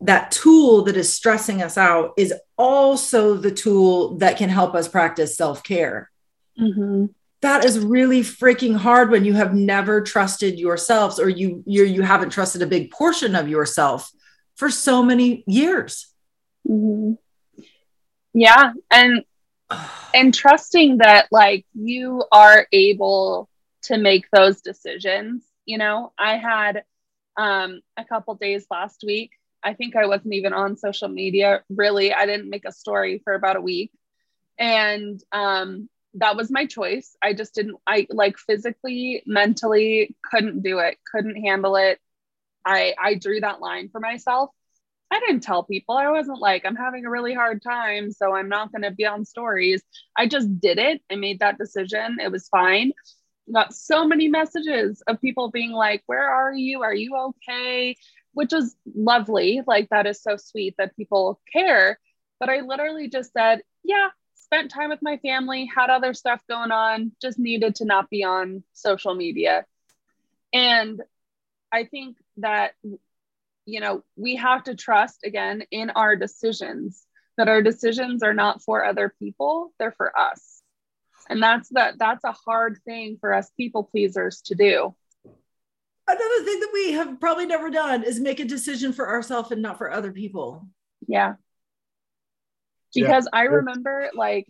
A: that tool that is stressing us out is also the tool that can help us practice self-care mm-hmm. that is really freaking hard when you have never trusted yourselves or you you you haven't trusted a big portion of yourself for so many years
C: mm-hmm. yeah and *sighs* and trusting that like you are able to make those decisions. You know, I had um, a couple days last week. I think I wasn't even on social media. Really, I didn't make a story for about a week. And um, that was my choice. I just didn't, I like physically, mentally couldn't do it, couldn't handle it. I, I drew that line for myself. I didn't tell people. I wasn't like, I'm having a really hard time, so I'm not going to be on stories. I just did it. I made that decision. It was fine got so many messages of people being like, Where are you? Are you okay? Which is lovely. Like, that is so sweet that people care. but I literally just said, yeah, spent time with my family, had other stuff going on, just needed to not be on social media. And I think that, you know, we have to trust again in our decisions, that our decisions are not for other people, they're for us. And that's that that's a hard thing for us people pleasers to do.
A: Another thing that we have probably never done is make a decision for ourselves and not for other people.
C: Yeah. Because yeah. I remember like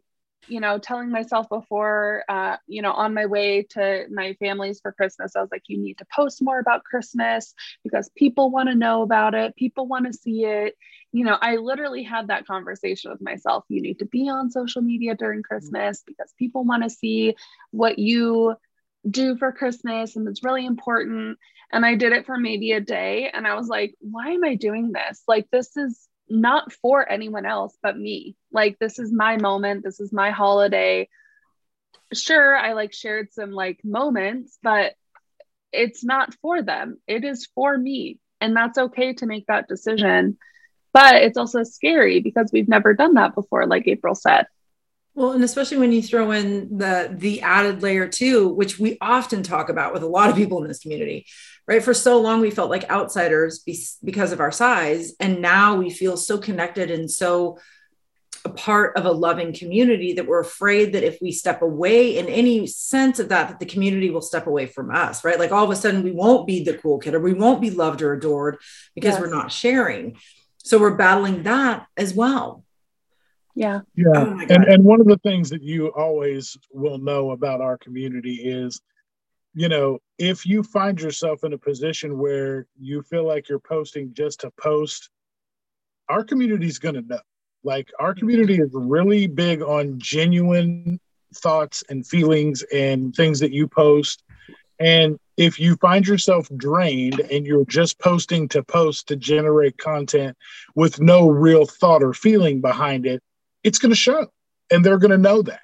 C: you know, telling myself before, uh, you know, on my way to my family's for Christmas, I was like, you need to post more about Christmas because people want to know about it. People want to see it. You know, I literally had that conversation with myself. You need to be on social media during Christmas because people want to see what you do for Christmas and it's really important. And I did it for maybe a day and I was like, why am I doing this? Like, this is not for anyone else but me. Like this is my moment, this is my holiday. Sure, I like shared some like moments, but it's not for them. It is for me. And that's okay to make that decision. But it's also scary because we've never done that before, like April said.
A: Well, and especially when you throw in the the added layer too, which we often talk about with a lot of people in this community, right? For so long, we felt like outsiders be, because of our size, and now we feel so connected and so a part of a loving community that we're afraid that if we step away in any sense of that, that the community will step away from us, right? Like all of a sudden, we won't be the cool kid or we won't be loved or adored because yes. we're not sharing. So we're battling that as well.
C: Yeah.
B: Yeah. Oh and, and one of the things that you always will know about our community is, you know, if you find yourself in a position where you feel like you're posting just to post, our community is going to know. Like, our mm-hmm. community is really big on genuine thoughts and feelings and things that you post. And if you find yourself drained and you're just posting to post to generate content with no real thought or feeling behind it, it's going to show and they're going to know that.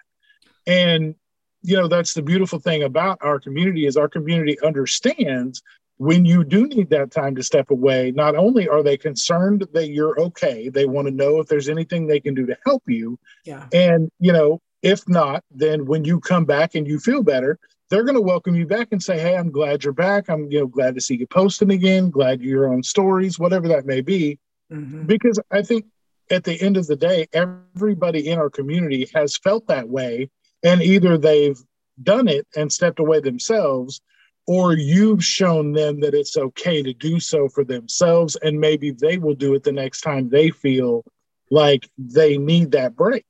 B: And, you know, that's the beautiful thing about our community is our community understands when you do need that time to step away, not only are they concerned that you're okay, they want to know if there's anything they can do to help you.
A: Yeah.
B: And, you know, if not, then when you come back and you feel better, they're going to welcome you back and say, "Hey, I'm glad you're back. I'm, you know, glad to see you posting again. Glad you're on stories, whatever that may be." Mm-hmm. Because I think at the end of the day, everybody in our community has felt that way. And either they've done it and stepped away themselves, or you've shown them that it's okay to do so for themselves. And maybe they will do it the next time they feel like they need that break.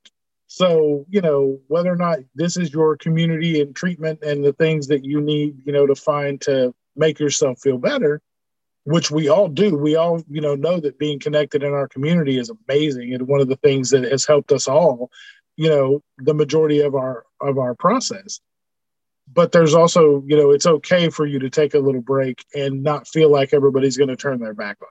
B: So, you know, whether or not this is your community and treatment and the things that you need, you know, to find to make yourself feel better, which we all do. We all, you know, know that being connected in our community is amazing and one of the things that has helped us all, you know, the majority of our of our process. But there's also, you know, it's okay for you to take a little break and not feel like everybody's going to turn their back on.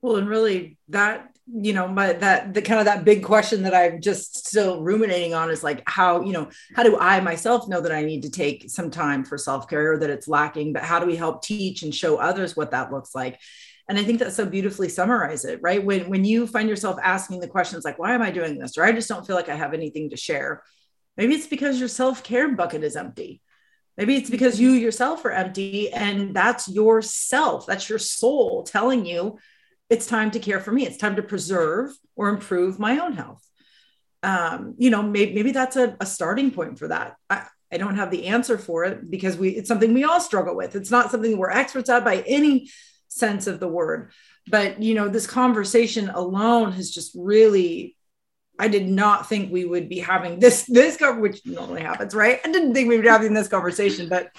A: Well, and really that you know my that the kind of that big question that i'm just still ruminating on is like how you know how do i myself know that i need to take some time for self-care or that it's lacking but how do we help teach and show others what that looks like and i think that so beautifully summarize it right when when you find yourself asking the questions like why am i doing this or i just don't feel like i have anything to share maybe it's because your self-care bucket is empty maybe it's because you yourself are empty and that's yourself that's your soul telling you it's time to care for me. It's time to preserve or improve my own health. Um, you know, maybe, maybe that's a, a starting point for that. I, I don't have the answer for it because we it's something we all struggle with. It's not something we're experts at by any sense of the word. But you know, this conversation alone has just really I did not think we would be having this this which normally happens, right? I didn't think we would be having this conversation, but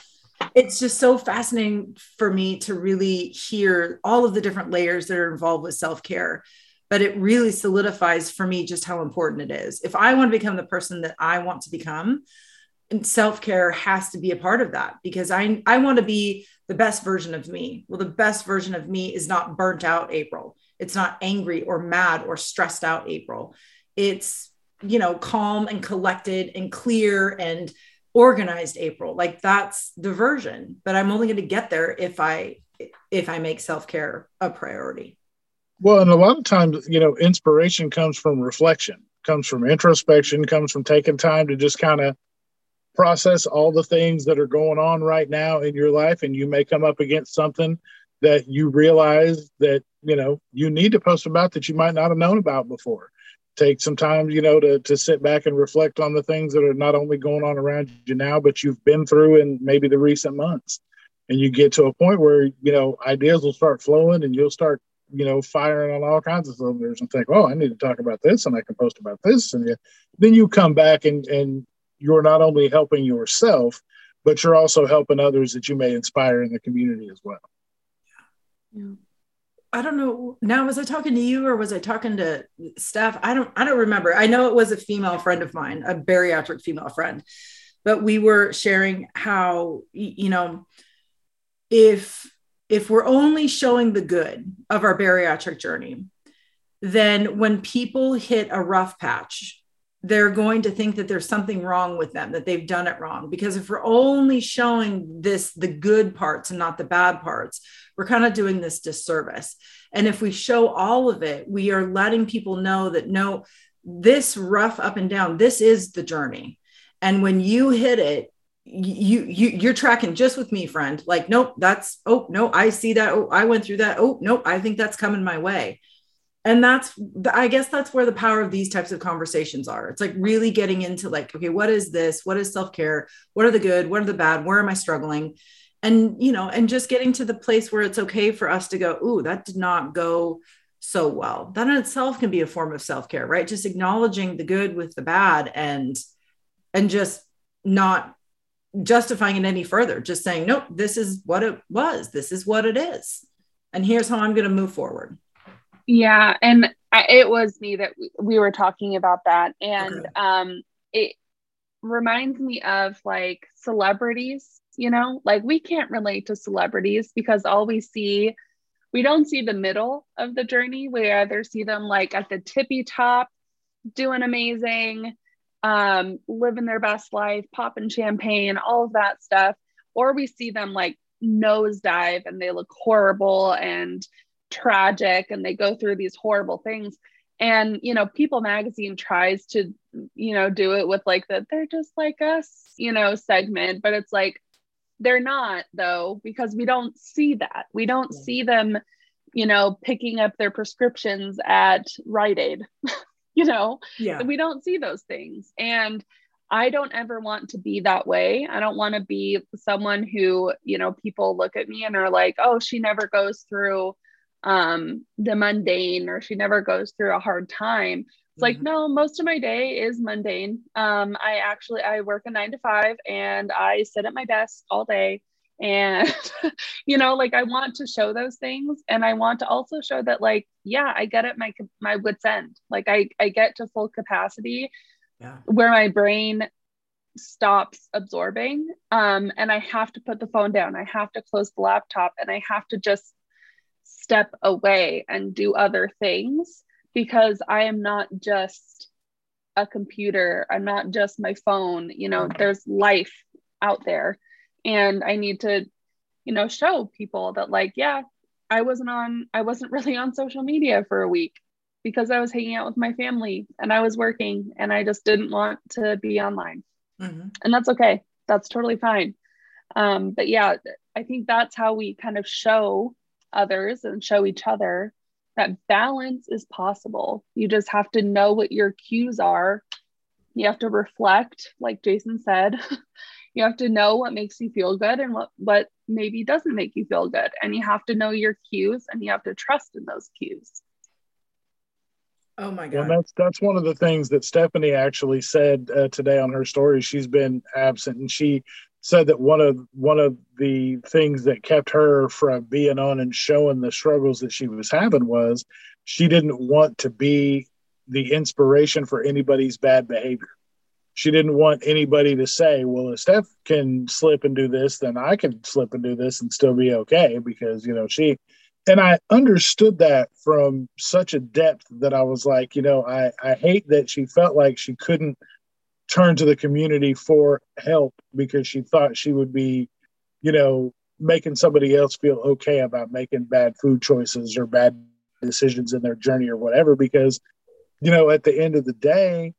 A: it's just so fascinating for me to really hear all of the different layers that are involved with self-care but it really solidifies for me just how important it is if i want to become the person that i want to become self-care has to be a part of that because i i want to be the best version of me well the best version of me is not burnt out april it's not angry or mad or stressed out april it's you know calm and collected and clear and organized April. Like that's the version, but I'm only going to get there if I if I make self-care a priority.
B: Well, and a lot of times, you know, inspiration comes from reflection, comes from introspection, comes from taking time to just kind of process all the things that are going on right now in your life. And you may come up against something that you realize that, you know, you need to post about that you might not have known about before. Take some time, you know, to, to sit back and reflect on the things that are not only going on around you now, but you've been through in maybe the recent months. And you get to a point where, you know, ideas will start flowing and you'll start you know, firing on all kinds of cylinders and think, oh, I need to talk about this and I can post about this. And then you come back and, and you're not only helping yourself, but you're also helping others that you may inspire in the community as well.
A: Yeah. I don't know. Now, was I talking to you or was I talking to Steph? I don't. I don't remember. I know it was a female friend of mine, a bariatric female friend, but we were sharing how you know if if we're only showing the good of our bariatric journey, then when people hit a rough patch, they're going to think that there's something wrong with them, that they've done it wrong. Because if we're only showing this, the good parts and not the bad parts, we're kind of doing this disservice. And if we show all of it, we are letting people know that no, this rough up and down, this is the journey. And when you hit it, you you you're tracking just with me friend like nope that's oh no i see that oh i went through that oh nope i think that's coming my way and that's i guess that's where the power of these types of conversations are. It's like really getting into like okay what is this? What is self-care? What are the good? What are the bad? Where am i struggling? And you know and just getting to the place where it's okay for us to go ooh that did not go so well. That in itself can be a form of self-care right? Just acknowledging the good with the bad and and just not justifying it any further, just saying, nope, this is what it was. This is what it is. And here's how I'm going to move forward.
C: Yeah. And I, it was me that we, we, were talking about that. And okay. um, it reminds me of like celebrities, you know, like we can't relate to celebrities because all we see, we don't see the middle of the journey. We either see them like at the tippy top, doing amazing, um, living their best life, popping champagne, all of that stuff. Or we see them like nosedive and they look horrible and tragic and they go through these horrible things. And, you know, People Magazine tries to, you know, do it with like that they're just like us, you know, segment, but it's like they're not though, because we don't see that. We don't yeah. see them, you know, picking up their prescriptions at Rite Aid. *laughs* you know yeah we don't see those things and i don't ever want to be that way i don't want to be someone who you know people look at me and are like oh she never goes through um the mundane or she never goes through a hard time. It's like mm-hmm. no most of my day is mundane. Um i actually i work a 9 to 5 and i sit at my desk all day. And *laughs* you know like i want to show those things. And i want to also show that like yeah i get at my my wits end. Like i i get to full capacity yeah. where my brain stops absorbing. Um and i have to put the phone down. I have to close the laptop and i have to just step away and do other things because i am not just a computer. I'm not just my phone. You know there's life out there. And i need to you know show people that like yeah i wasn't on i wasn't *laughs* really on social media for a week because i was hanging out with my family and i was working and i just didn't want to be online. Mm-hmm. and that's okay. That's totally fine. Um, but yeah i think that's how we kind of show others and show each other that balance is possible. You just have to know what your cues are. You have to reflect like jason said. *laughs* You have to know what makes you feel good and what what maybe doesn't make you feel good. And you have to know your cues and you have to trust in those cues.
A: Oh my god.
B: well, that's that's one of the things that stephanie actually said uh, today on her story. She's been absent and she said that one of one of the things that kept her from being on and showing the struggles that she was having was she didn't want to be the inspiration for anybody's bad behavior. She didn't want anybody to say, well, if Steph can slip and do this, then I can slip and do this and still be okay because, you know, she, and I understood that from such a depth that I was like, you know, I, I hate that she felt like she couldn't turn to the community for help because she thought she would be, you know, making somebody else feel okay about making bad food choices or bad decisions in their journey or whatever because you know at the end of the day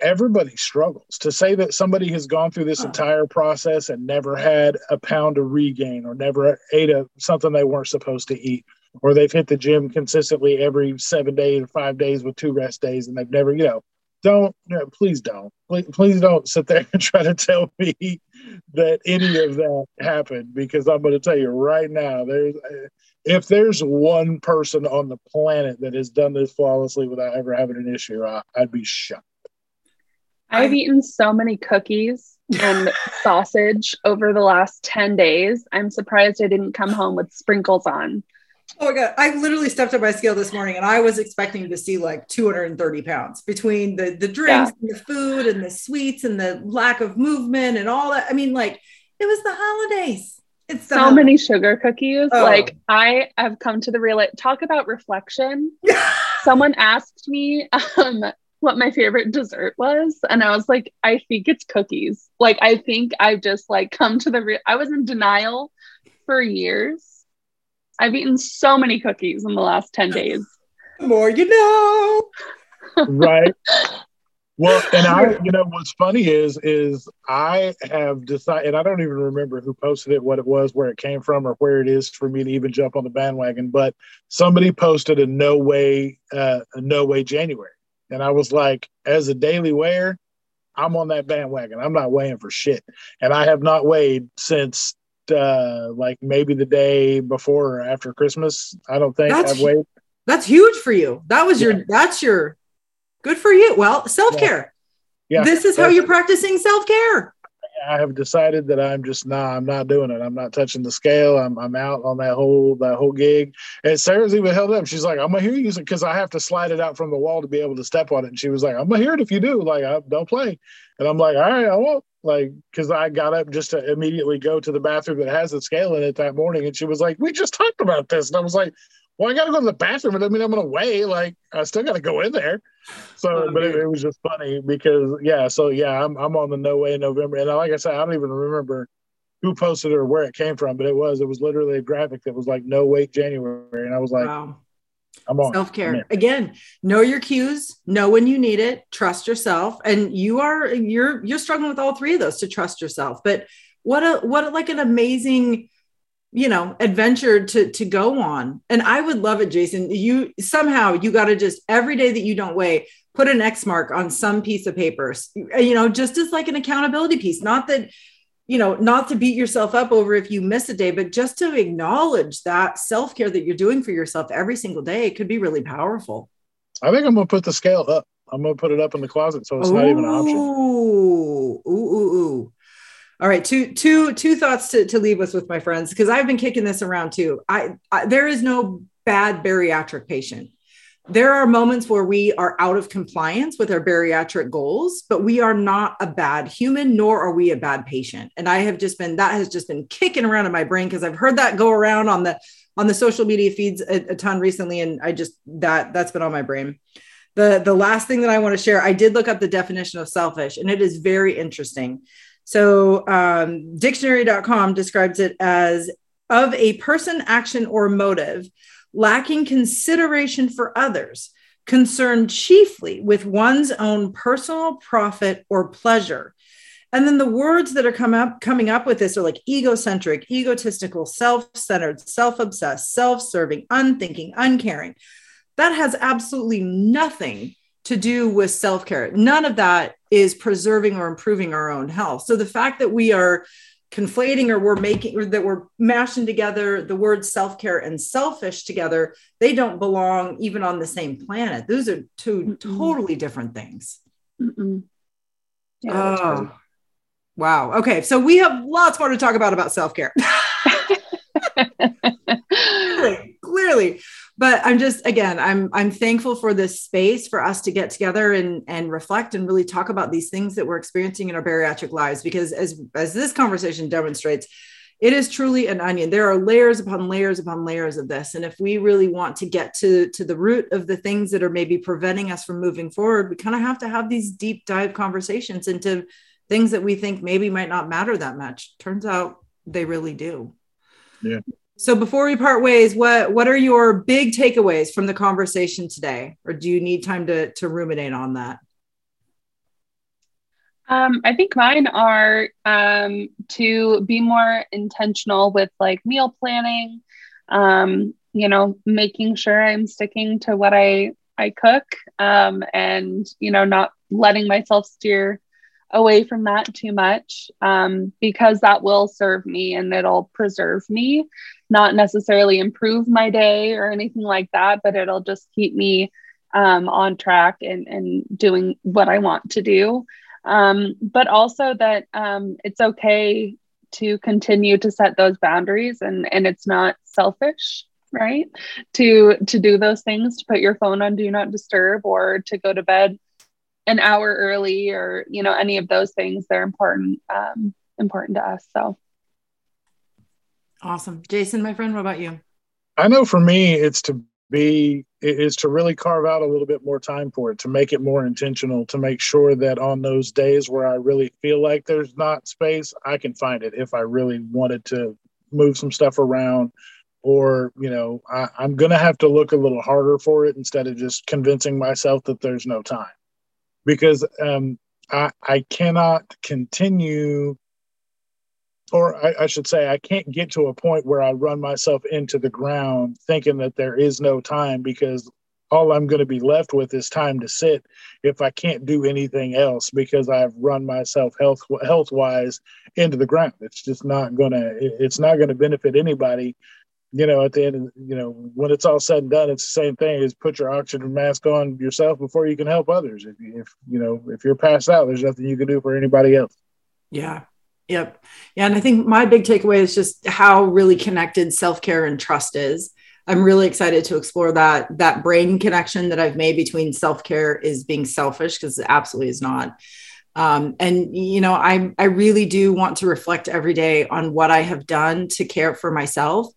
B: everybody struggles. To say that somebody has gone through this entire process and never had a pound of regain or never ate a something they weren't supposed to eat or they've hit the gym consistently every seven days or five days with two rest days and they've never you know don't you know, please don't please, please don't sit there and *laughs* try to tell me that any of that happened because i'm going to tell you right now there's if there's one person on the planet that has done this flawlessly without ever having an issue I, i'd be shocked
C: I've eaten so many cookies and *laughs* sausage over the last 10 days. I'm surprised I didn't come home with sprinkles on.
A: Oh my god! I literally stepped on my scale this morning, and I was expecting to see like 230 pounds between the the drinks, yeah. and the food, and the sweets, and the lack of movement, and all that. I mean, like it was the holidays.
C: It's so holidays. many sugar cookies. Oh. Like I have come to the real. Talk about reflection. *laughs* Someone asked me um, what my favorite dessert was and i was like i think it's cookies like i think i've just like come to the real i was in denial for years i've eaten so many cookies in the last 10 days
A: the more you know
B: right *laughs* well and i you know what's funny is is i have decided and i don't even remember who posted it what it was where it came from or where it is for me to even jump on the bandwagon but somebody posted a no weigh uh, a no weigh january and I was like, as a daily weigher, I'm on that bandwagon. I'm not weighing for shit. And I have not weighed since uh like maybe the day before or after Christmas. I don't think that's, I've.
A: That's huge for you. That was your that's your good for you. Well, self-care. Yeah. yeah this is how you're practicing self-care.
B: I have decided that I'm just nah, I'm not doing it. I'm not touching the scale. I'm I'm out on that whole that whole gig. And Sarah's even held up. She's like, I'm gonna hear you because I have to slide it out from the wall to be able to step on it. And she was like, I'm gonna hear it if you do. Like, I don't play. And I'm like, all right, I won't. Like, because I got up just to immediately go to the bathroom that has the scale in it that morning, and she was like, we just talked about this, and I was like, well, I got to go to the bathroom. It I mean I'm going to weigh. Like, I still got to go in there. So, oh, but it, it, was just funny because, yeah. So, yeah, I'm I'm on the no weigh in November, and like I said, I don't even remember who posted it or where it came from, but it was it was literally a graphic that was like no weight January, and I was like, wow. I'm on
A: self care again. Know your cues. Know when you need it. Trust yourself, and you are you're you're struggling with all three of those to trust yourself. But what a what a, like an amazing you know adventure to to go on. And i would love it jason. You somehow you got to just every day that you don't weigh put an x mark on some piece of paper. You know just as like an accountability piece. Not that you know not to beat yourself up over if you miss a day but just to acknowledge that self-care that you're doing for yourself every single day could be really powerful.
B: I think i'm gonna put the scale up. I'm gonna put it up in the closet so it's ooh, not even an option.
A: Ooh ooh ooh all right, two two two thoughts to, to leave us with my friends because I've been kicking this around too. I, I there is no bad bariatric patient. There are moments where we are out of compliance with our bariatric goals, but we are not a bad human, nor are we a bad patient. And I have just been that has just been kicking around in my brain because I've heard that go around on the on the social media feeds a, a ton recently, and I just that that's been on my brain the the last thing that i want to share i did look up the definition of selfish and it is very interesting so, um, dictionary.com describes it as of a person, action, or motive lacking consideration for others, concerned chiefly with one's own personal profit or pleasure. And then the words that are come up, coming up with this are like egocentric, egotistical, self centered, self obsessed, self serving, unthinking, uncaring. That has absolutely nothing to do with self care. None of that is preserving or improving our own health. So the fact that we are conflating or we're making or that we're mashing together the words self-care and selfish together they don't belong even on the same planet. Those are 2 Mm-mm. totally different things. Yeah, oh, wow. Okay so we have lots more to talk about about self-care. *laughs* Clearly, clearly but i'm just again i'm i'm thankful for this space for us to get together and and reflect and really talk about these things that we're experiencing in our bariatric lives. Because as as this conversation demonstrates it is truly an onion. There are layers upon layers upon layers of this. And if we really want to get to to the root of the things that are maybe preventing us from moving forward we kind of have to have these deep dive conversations into things that we think maybe might not matter that much. Turns out they really do.
B: Yeah
A: So before we part ways, what what are your big takeaways from the conversation today, or do you need time to to ruminate on that?
C: Um, I think mine are um, to be more intentional with like meal planning. Um, you know, making sure I'm sticking to what I I cook, um, and you know, not letting myself steer away from that too much um, because that will serve me and it'll preserve me, not necessarily improve my day or anything like that, but it'll just keep me um, on track and, and doing what I want to do. Um, but also that um, it's okay to continue to set those boundaries and, and it's not selfish right to to do those things to put your phone on do not disturb or to go to bed an hour early or you know any of those things they're important um, important to us so.
A: Awesome. Jason my friend what about you?
B: I know for me it's to be is to really carve out a little bit more time for it to make it more intentional to make sure that on those days where i really feel like there's not space i can find it if i really wanted to move some stuff around or you know I, i'm going to have to look a little harder for it instead of just convincing myself that there's no time because um, I, I cannot continue, or I, I, should say, I can't get to a point where I run myself into the ground thinking that there is no time because all I'm going to be left with is time to sit if I can't do anything else because I've run myself health health wise into the ground. It's just not to it's not going to benefit anybody you know, at the end, you know, when it's all said and done, it's the same thing is put your oxygen mask on yourself before you can help others. If, if you know, if you're passed out, there's nothing you can do for anybody else.
A: Yeah. Yep. Yeah. And I think my big takeaway is just how really connected self care and trust is. I'm really excited to explore that that brain connection that I've made between self care is being selfish because it absolutely is not. Um, and you know i i really do want to reflect every day on what i have done to care for myself.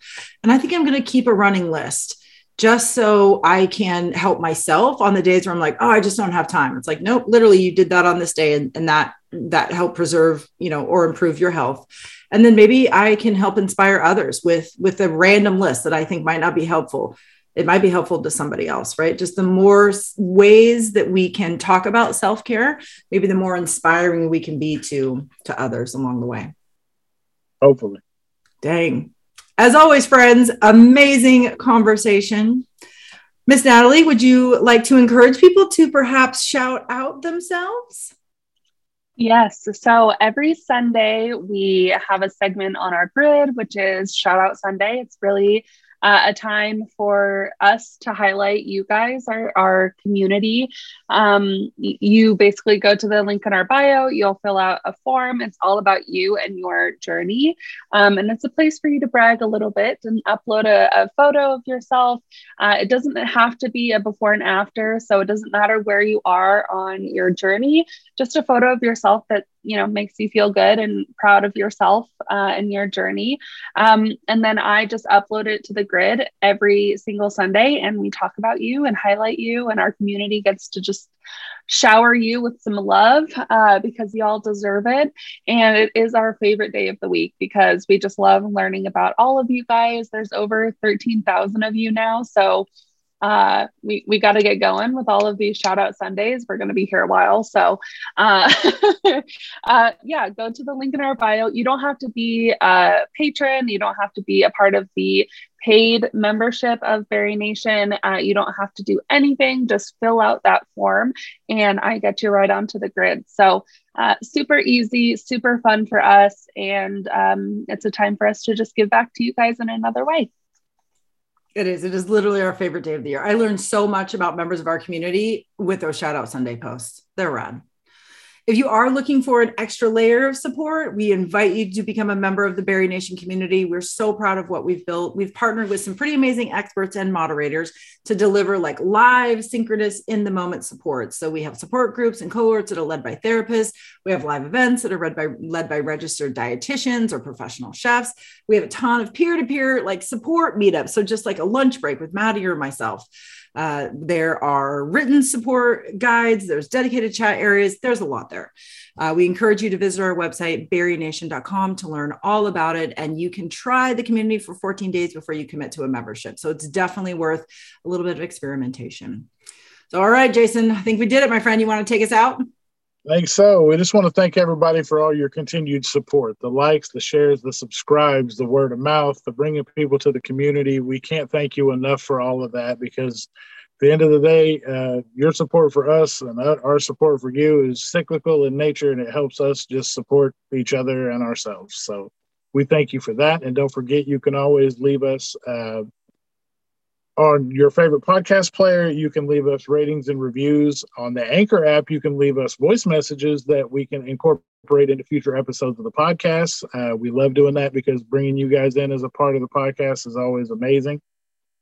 A: And i think i'm going to keep a running list just so i can help myself on the days where i'm like oh i just don't have time. It's like nope literally you did that on this day and, and that that help preserve you know or improve your health. And then maybe i can help inspire others with with a random list that i think might not be helpful it might be helpful to somebody else, right? Just the more ways that we can talk about self care, maybe the more inspiring we can be to to others along the way.
B: Hopefully.
A: Dang. As always, friends, amazing conversation. Miss Natalie, would you like to encourage people to perhaps shout out themselves?
C: Yes. So every Sunday, we have a segment on our grid, which is Shout Out Sunday. It's really uh, a time for us to highlight you guys, our, our community. Um, you basically go to the link in our bio, you'll fill out a form. It's all about you and your journey. Um, and it's a place for you to brag a little bit and upload a, a photo of yourself. Uh, it doesn't have to be a before and after. So it doesn't matter where you are on your journey, just a photo of yourself that you know makes you feel good and proud of yourself uh, and your journey. Um, and then i just upload it to the grid every single sunday and we talk about you and highlight you and our community gets to just shower you with some love uh, because y'all deserve it. And it is our favorite day of the week because we just love learning about all of you guys. There's over 13000 of you now. So uh, we we got to get going with all of these shout out Sundays. We're going to be here a while, so uh, *laughs* uh, yeah, go to the link in our bio. You don't have to be a patron. You don't have to be a part of the paid membership of BariNation. Uh, you don't have to do anything. Just fill out that form, and I get you right onto the grid. So. Uh, super easy, super fun for us, and um, it's a time for us to just give back to you guys in another way.
A: It is. It is literally our favorite day of the year. I learned so much about members of our community with those shout out Sunday posts. They're rad. If you are looking for an extra layer of support, we invite you to become a member of the BariNation community. We're so proud of what we've built. We've partnered with some pretty amazing experts and moderators to deliver like live, synchronous, in the moment support. So we have support groups and cohorts that are led by therapists. We have live events that are led by led by registered dietitians or professional chefs. We have a ton of peer to peer like support meetups. So just like a lunch break with Maddie or myself. Uh, there are written support guides, there's dedicated chat areas, there's a lot there. Uh, we encourage you to visit our website, barination.com, to learn all about it. And you can try the community for 14 days before you commit to a membership. So it's definitely worth a little bit of experimentation. So, all right, Jason, I think we did it, my friend. You want to take us out?
B: Think so. We just want to thank everybody for all your continued support the likes, the shares, the subscribes, the word of mouth, the bringing people to the community. We can't thank you enough for all of that because at the end of the day, uh, your support for us and our support for you is cyclical in nature and it helps us just support each other and ourselves. So we thank you for that. And don't forget, you can always leave us uh, on your favorite podcast player. You can leave us ratings and reviews. On the Anchor app, you can leave us voice messages that we can incorporate into future episodes of the podcast. Uh, we love doing that because bringing you guys in as a part of the podcast is always amazing.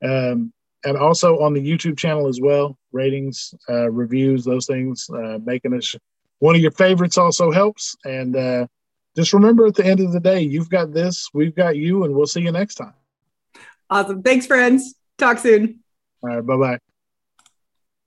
B: Um, and also on the YouTube channel as well, ratings, uh, reviews, those things, uh, making us one of your favorites also helps. And uh, just remember at the end of the day, you've got this, we've got you, and we'll see you next time.
A: Awesome. Thanks, friends. Talk soon.
B: All right. Bye bye.